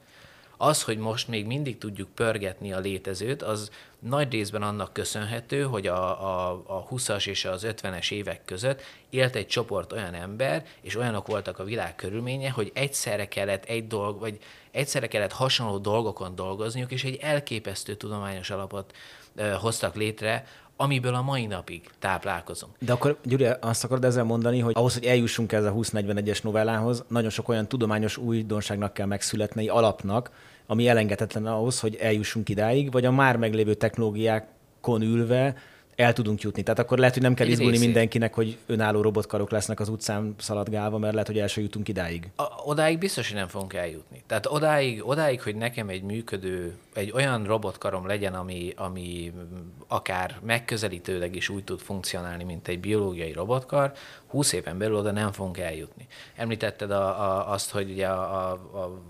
Az, hogy most még mindig tudjuk pörgetni a létezőt, az nagy részben annak köszönhető, hogy a, a, a 20-as és az 50-es évek között élt egy csoport olyan ember, és olyanok voltak a világ körülménye, hogy egyszerre kellett egy dolg, vagy egyszerre kellett hasonló dolgokon dolgozniuk, és egy elképesztő tudományos alapot ö, hoztak létre, amiből a mai napig táplálkozunk. De akkor, Gyuri, azt akarod ezzel mondani, hogy ahhoz, hogy eljussunk ez a 2041-es novellához, nagyon sok olyan tudományos újdonságnak kell megszületni, alapnak, ami elengedhetetlen ahhoz, hogy eljussunk idáig, vagy a már meglévő technológiákon ülve el tudunk jutni. Tehát akkor lehet, hogy nem kell Egy izgulni mindenkinek, hogy önálló robotkarok lesznek az utcán szaladgálva, mert lehet, hogy el se jutunk idáig. A, odáig biztos, hogy nem fogunk eljutni. Tehát odáig, odáig, hogy nekem egy működő, egy olyan robotkarom legyen, ami, ami akár megközelítőleg is úgy tud funkcionálni, mint egy biológiai robotkar, 20 éven belül oda nem fogunk eljutni. Említetted a, a, azt, hogy ugye a, a, a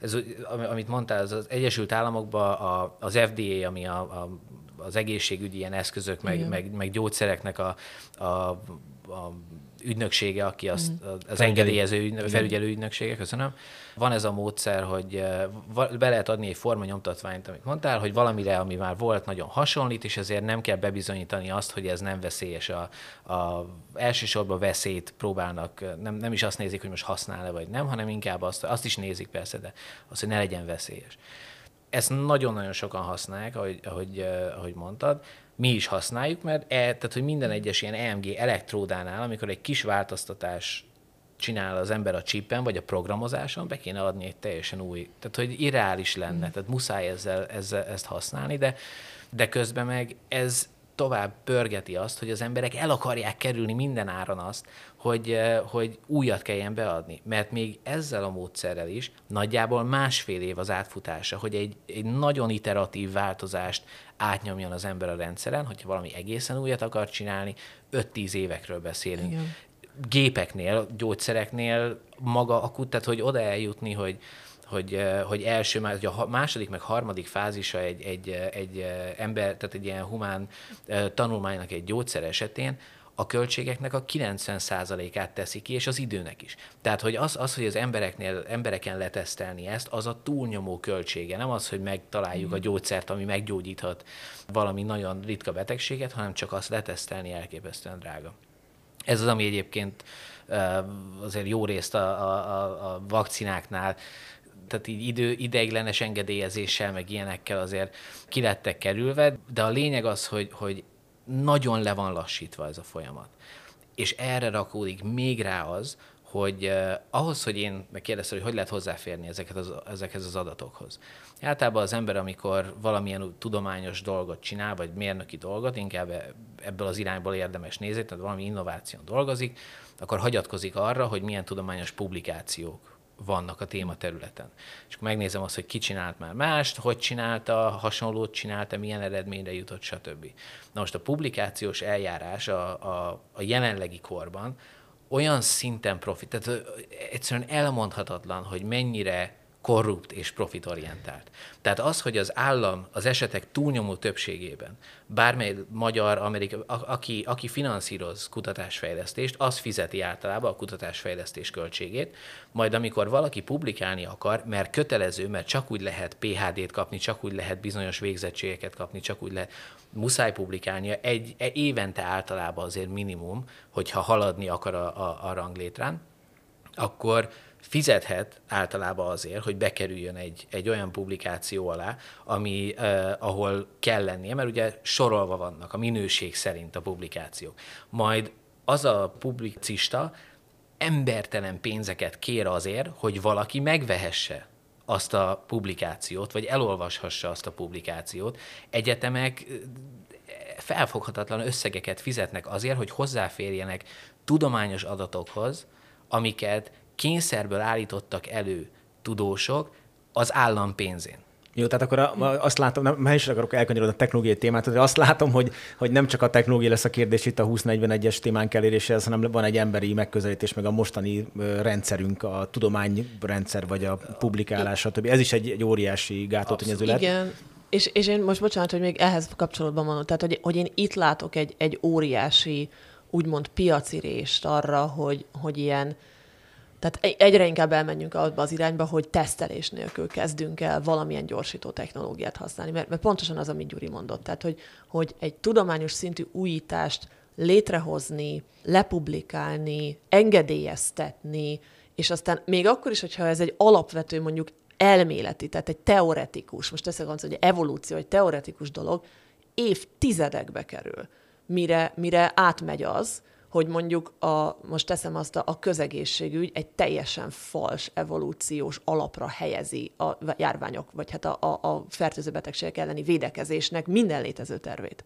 ez, ami- amit mondtál, az, az Egyesült Államokban a, az FDA, ami a, a, az egészségügyi ilyen eszközök, meg, Igen. meg, meg gyógyszereknek a, a, a ügynöksége, aki azt, Mhm. az engedélyező ügynö- felügyelő ügynöksége, köszönöm. Van ez a módszer, hogy eh, be lehet adni egy formanyomtatványt, amit mondtál, hogy valamire, ami már volt, nagyon hasonlít, és ezért nem kell bebizonyítani azt, hogy ez nem veszélyes. A, a elsősorban veszélyt próbálnak, eh, nem, nem is azt nézik, hogy most használ-e vagy nem, hanem inkább azt, azt is nézik persze, de azt, hogy ne legyen veszélyes. Ezt nagyon-nagyon sokan használják, ahogy, ahogy, ahogy mondtad. Mi is használjuk, mert e, tehát, hogy minden egyes ilyen EMG elektródánál, amikor egy kis változtatás csinál az ember a chipen, vagy a programozáson, be kéne adni egy teljesen új, tehát hogy irreális lenne, tehát muszáj ezzel, ezzel ezt használni, de, de közben meg ez tovább pörgeti azt, hogy az emberek el akarják kerülni minden áron azt, hogy, eh, hogy újat kelljen beadni. Mert még ezzel a módszerrel is nagyjából másfél év az átfutása, hogy egy, egy nagyon iteratív változást átnyomjon az ember a rendszeren, hogyha valami egészen újat akar csinálni, 5-10 évekről beszélünk Igen. gépeknél, gyógyszereknél maga akut, tehát hogy oda eljutni, hogy, hogy, eh, hogy első, hogy a második, meg harmadik fázisa egy, egy, eh, egy eh, ember, tehát egy ilyen humán tanulmánynak egy gyógyszer esetén, a költségeknek a 90%-át teszi ki, és az időnek is. Tehát, hogy az, az hogy az embereknél, embereken letesztelni ezt, az a túlnyomó költsége. Nem az, hogy megtaláljuk a gyógyszert, ami meggyógyíthat valami nagyon ritka betegséget, hanem csak azt letesztelni elképesztően drága. Ez az, ami egyébként azért jó részt a, a, a vakcináknál, tehát így idő, ideiglenes engedélyezéssel, meg ilyenekkel azért ki lettek kerülve, de a lényeg az, hogy, hogy nagyon le van lassítva ez a folyamat. És erre rakódik még rá az, hogy eh, ahhoz, hogy én megkérdeztem, hogy hogy lehet hozzáférni ezeket az, ezekhez az adatokhoz. Általában az ember, amikor valamilyen tudományos dolgot csinál, vagy mérnöki dolgot, inkább e- ebből az irányból érdemes nézni, tehát valami innováción dolgozik, akkor hagyatkozik arra, hogy milyen tudományos publikációk vannak a téma területen. És akkor megnézem azt, hogy ki csinált már mást, hogy csinálta, hasonlót csinálta, milyen eredményre jutott, stb. Na most a publikációs eljárás a, a, a jelenlegi korban olyan szinten profit, tehát egyszerűen elmondhatatlan, hogy mennyire korrupt és profitorientált. Tehát az, hogy az állam az esetek túlnyomó többségében, bármely magyar, amerikai, aki, aki finanszíroz kutatásfejlesztést, az fizeti általában a kutatásfejlesztés költségét, majd amikor valaki publikálni akar, mert kötelező, mert csak úgy lehet PHD-t kapni, csak úgy lehet bizonyos végzettségeket kapni, csak úgy lehet, muszáj publikálnia, egy, egy évente általában azért minimum, hogyha haladni akar a, a, a ranglétrán, akkor fizethet általában azért, hogy bekerüljön egy, egy olyan publikáció alá, ami, eh, ahol kell lennie, mert ugye sorolva vannak a minőség szerint a publikációk. Majd az a publicista embertelen pénzeket kér azért, hogy valaki megvehesse azt a publikációt, vagy elolvashassa azt a publikációt. Egyetemek felfoghatatlan összegeket fizetnek azért, hogy hozzáférjenek tudományos adatokhoz, amiket kényszerből állítottak elő tudósok az állam pénzén. Jó, tehát akkor a, azt látom, nem, mert is akarok elkanyarodni a technológiai témát, de azt látom, hogy, hogy nem csak a technológia lesz a kérdés itt a 2041-es témánk eléréséhez, hanem van egy emberi megközelítés, meg a mostani rendszerünk, a tudományrendszer, vagy a publikálás, stb. Ez is egy, egy óriási gátótényező lehet. Igen, és, és én most bocsánat, hogy még ehhez kapcsolatban mondom, tehát hogy, hogy én itt látok egy, egy óriási, úgymond piacirést arra, hogy, hogy ilyen, tehát egy- egyre inkább elmenjünk abba az irányba, hogy tesztelés nélkül kezdünk el valamilyen gyorsító technológiát használni, mert, mert pontosan az, amit Gyuri mondott, tehát hogy, hogy egy tudományos szintű újítást létrehozni, lepublikálni, engedélyeztetni, és aztán még akkor is, hogyha ez egy alapvető mondjuk elméleti, tehát egy teoretikus, most teszek azt, hogy evolúció, egy teoretikus dolog, évtizedekbe kerül, mire, mire átmegy az, hogy mondjuk a, most teszem azt, a, a közegészségügy egy teljesen fals evolúciós alapra helyezi a járványok, vagy hát a, a, a fertőző betegségek elleni védekezésnek minden létező tervét.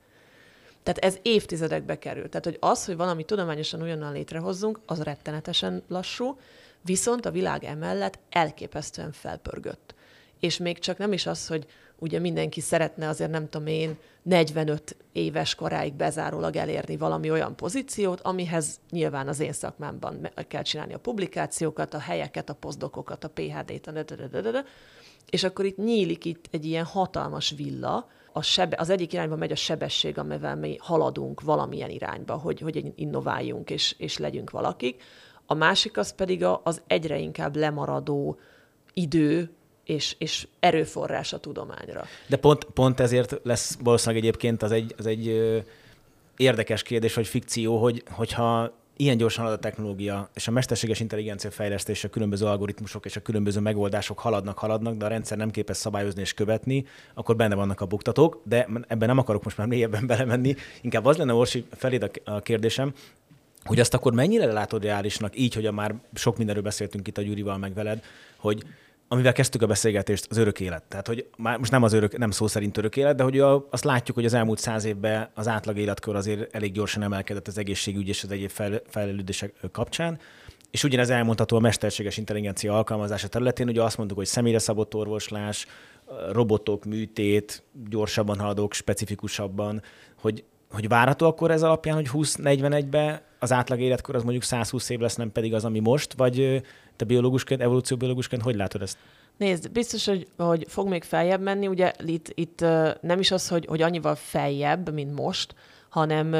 Tehát ez évtizedekbe kerül. Tehát, hogy az, hogy valami tudományosan újonnan létrehozzunk, az rettenetesen lassú, viszont a világ emellett elképesztően felpörgött. És még csak nem is az, hogy ugye mindenki szeretne azért nem tudom én 45 éves koráig bezárólag elérni valami olyan pozíciót, amihez nyilván az én szakmámban kell csinálni a publikációkat, a helyeket, a poszdokokat, a PHD-t, a és akkor itt nyílik itt egy ilyen hatalmas villa, a sebe, az egyik irányba megy a sebesség, amivel mi haladunk valamilyen irányba, hogy, hogy innováljunk és, és legyünk valakik. A másik az pedig az egyre inkább lemaradó idő, és, és erőforrás a tudományra. De pont, pont ezért lesz valószínűleg egyébként az egy, az egy érdekes kérdés, vagy fikció, hogy, hogyha ilyen gyorsan halad a technológia, és a mesterséges intelligencia fejlesztése, a különböző algoritmusok és a különböző megoldások haladnak, haladnak, de a rendszer nem képes szabályozni és követni, akkor benne vannak a buktatók, de ebben nem akarok most már mélyebben belemenni. Inkább az lenne, Orsi, feléd a kérdésem, hogy azt akkor mennyire látod reálisnak, így, hogy a már sok mindenről beszéltünk itt a Gyurival meg veled, hogy amivel kezdtük a beszélgetést, az örök élet. Tehát, hogy már most nem az örök, nem szó szerint örök élet, de hogy a, azt látjuk, hogy az elmúlt száz évben az átlag életkor azért elég gyorsan emelkedett az egészségügy és az egyéb fejlődések kapcsán. És ugyanez elmondható a mesterséges intelligencia alkalmazása területén, ugye azt mondtuk, hogy személyre szabott orvoslás, robotok, műtét, gyorsabban haladók, specifikusabban, hogy, hogy várható akkor ez alapján, hogy 20-41-ben az átlag életkor az mondjuk 120 év lesz, nem pedig az, ami most, vagy te biológusként, evolúcióbiológusként hogy látod ezt? Nézd, biztos, hogy, hogy fog még feljebb menni. Ugye itt, itt nem is az, hogy, hogy annyival feljebb, mint most, hanem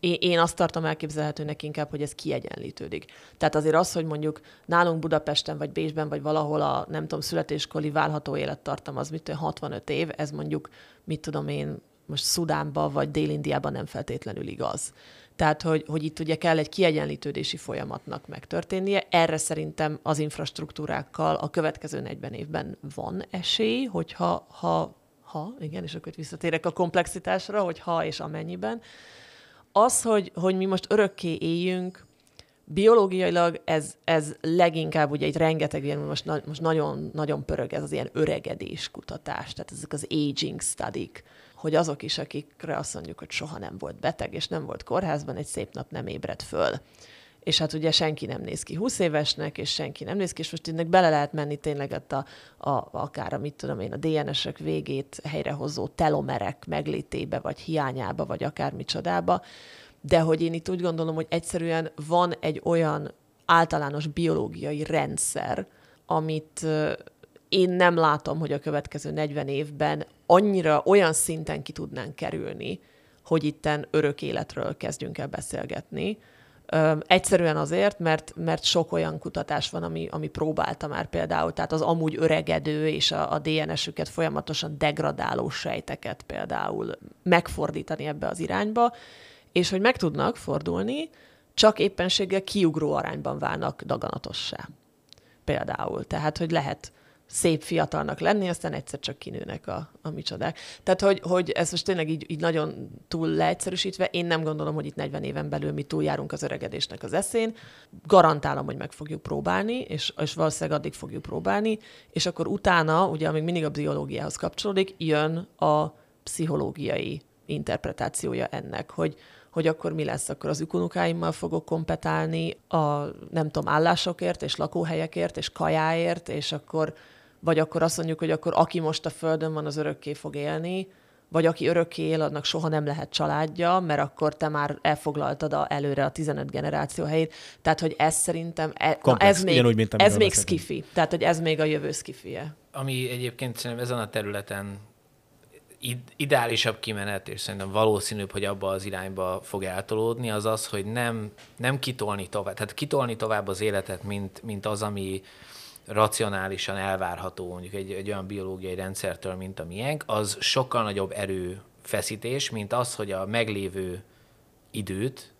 én, azt tartom elképzelhetőnek inkább, hogy ez kiegyenlítődik. Tehát azért az, hogy mondjuk nálunk Budapesten, vagy Bécsben, vagy valahol a, nem tudom, születéskori válható élettartam az mit 65 év, ez mondjuk, mit tudom én, most Szudánban vagy Dél-Indiában nem feltétlenül igaz. Tehát, hogy, hogy itt ugye kell egy kiegyenlítődési folyamatnak megtörténnie. Erre szerintem az infrastruktúrákkal a következő 40 évben van esély, hogyha ha, ha, igen, és akkor visszatérek a komplexitásra, hogy ha és amennyiben. Az, hogy, hogy mi most örökké éljünk, biológiailag ez, ez leginkább ugye egy rengeteg ilyen, most, na, most nagyon, nagyon pörög ez az ilyen öregedés kutatás, tehát ezek az aging study hogy azok is, akikre azt mondjuk, hogy soha nem volt beteg, és nem volt kórházban, egy szép nap nem ébred föl. És hát ugye senki nem néz ki 20 évesnek, és senki nem néz ki, és most ennek bele lehet menni tényleg a, a, akár a, mit tudom én, a DNS-ek végét helyrehozó telomerek meglétébe, vagy hiányába, vagy akár micsodába. De hogy én itt úgy gondolom, hogy egyszerűen van egy olyan általános biológiai rendszer, amit én nem látom, hogy a következő 40 évben annyira olyan szinten ki tudnánk kerülni, hogy itten örök életről kezdjünk el beszélgetni. Egyszerűen azért, mert, mert sok olyan kutatás van, ami, ami próbálta már például, tehát az amúgy öregedő és a, a DNS-üket folyamatosan degradáló sejteket például megfordítani ebbe az irányba, és hogy meg tudnak fordulni, csak éppenséggel kiugró arányban válnak daganatossá. Például. Tehát, hogy lehet szép fiatalnak lenni, aztán egyszer csak kinőnek a, a micsodák. Tehát, hogy, hogy ez most tényleg így, így nagyon túl leegyszerűsítve, én nem gondolom, hogy itt 40 éven belül mi túljárunk az öregedésnek az eszén. Garantálom, hogy meg fogjuk próbálni, és, és valószínűleg addig fogjuk próbálni, és akkor utána, ugye amíg mindig a biológiához kapcsolódik, jön a pszichológiai interpretációja ennek, hogy, hogy akkor mi lesz, akkor az ükunukáimmal fogok kompetálni a nem tudom, állásokért, és lakóhelyekért, és kajáért, és akkor vagy akkor azt mondjuk, hogy akkor aki most a Földön van, az örökké fog élni, vagy aki örökké él, annak soha nem lehet családja, mert akkor te már elfoglaltad a, előre a 15 generáció helyét. Tehát, hogy ez szerintem, e, Komplex, ez még, mint ez még skifi. Tehát, hogy ez még a jövő skifie. Ami egyébként szerintem ezen a területen ideálisabb kimenet, és szerintem valószínűbb, hogy abba az irányba fog eltolódni, az az, hogy nem, nem kitolni tovább. Tehát kitolni tovább az életet, mint, mint az, ami, racionálisan elvárható mondjuk egy, egy olyan biológiai rendszertől, mint a miénk, az sokkal nagyobb erőfeszítés, mint az, hogy a meglévő időt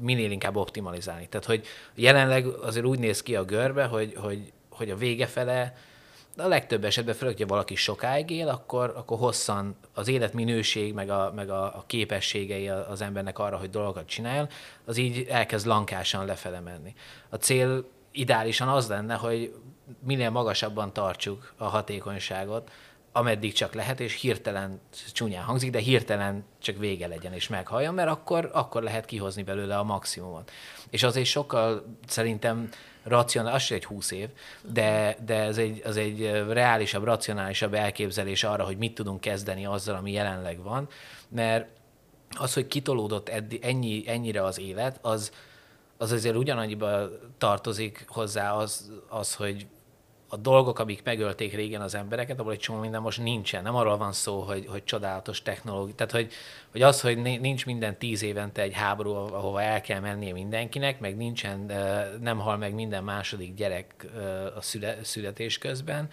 minél inkább optimalizálni. Tehát, hogy jelenleg azért úgy néz ki a görbe, hogy, hogy, hogy a vége fele, a legtöbb esetben, főleg, hogyha valaki sokáig él, akkor, akkor hosszan az életminőség, meg a, meg a, a képességei az embernek arra, hogy dolgokat csináljon, az így elkezd lankásan lefele menni. A cél ideálisan az lenne, hogy minél magasabban tartsuk a hatékonyságot ameddig csak lehet, és hirtelen, csúnyán hangzik, de hirtelen csak vége legyen és meghalljon, mert akkor, akkor lehet kihozni belőle a maximumot. És azért sokkal szerintem racionális, az egy húsz év, de, de ez egy, az egy reálisabb, racionálisabb elképzelés arra, hogy mit tudunk kezdeni azzal, ami jelenleg van, mert az, hogy kitolódott eddi, ennyi, ennyire az élet, az, az azért ugyanannyiba tartozik hozzá az, az hogy a dolgok, amik megölték régen az embereket, abból egy csomó minden most nincsen. Nem arról van szó, hogy, hogy csodálatos technológia. Tehát, hogy, hogy az, hogy nincs minden tíz évente egy háború, ahova el kell mennie mindenkinek, meg nincsen, nem hal meg minden második gyerek a születés közben,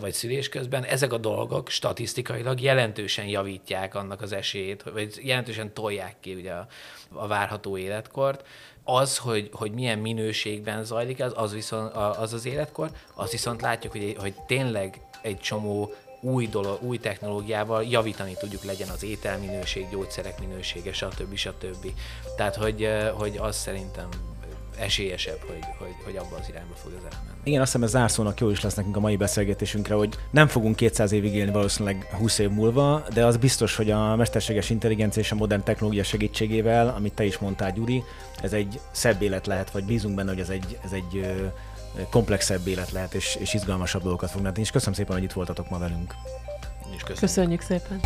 vagy szülés közben, ezek a dolgok statisztikailag jelentősen javítják annak az esélyét, vagy jelentősen tolják ki ugye a, a várható életkort az, hogy, hogy milyen minőségben zajlik az, az, viszont, az az életkor, azt viszont látjuk, hogy, hogy tényleg egy csomó új, dolog, új technológiával javítani tudjuk legyen az ételminőség, gyógyszerek minősége, stb. stb. Tehát, hogy, hogy az szerintem esélyesebb, hogy, hogy, hogy abba az irányba fog az elmenni. Igen, azt hiszem ez zárszónak jó is lesz nekünk a mai beszélgetésünkre, hogy nem fogunk 200 évig élni valószínűleg 20 év múlva, de az biztos, hogy a mesterséges intelligencia és a modern technológia segítségével, amit te is mondtál, Gyuri, ez egy szebb élet lehet, vagy bízunk benne, hogy ez egy, ez egy komplexebb élet lehet, és, és izgalmasabb dolgokat fognak tenni. És köszönöm szépen, hogy itt voltatok ma velünk. És köszönjük. köszönjük szépen.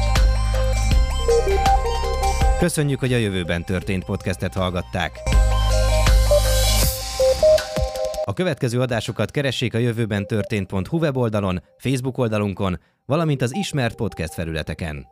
Köszönjük, hogy a jövőben történt podcastet hallgatták. A következő adásokat keressék a jövőben történt.hu weboldalon, Facebook oldalunkon, valamint az ismert podcast felületeken.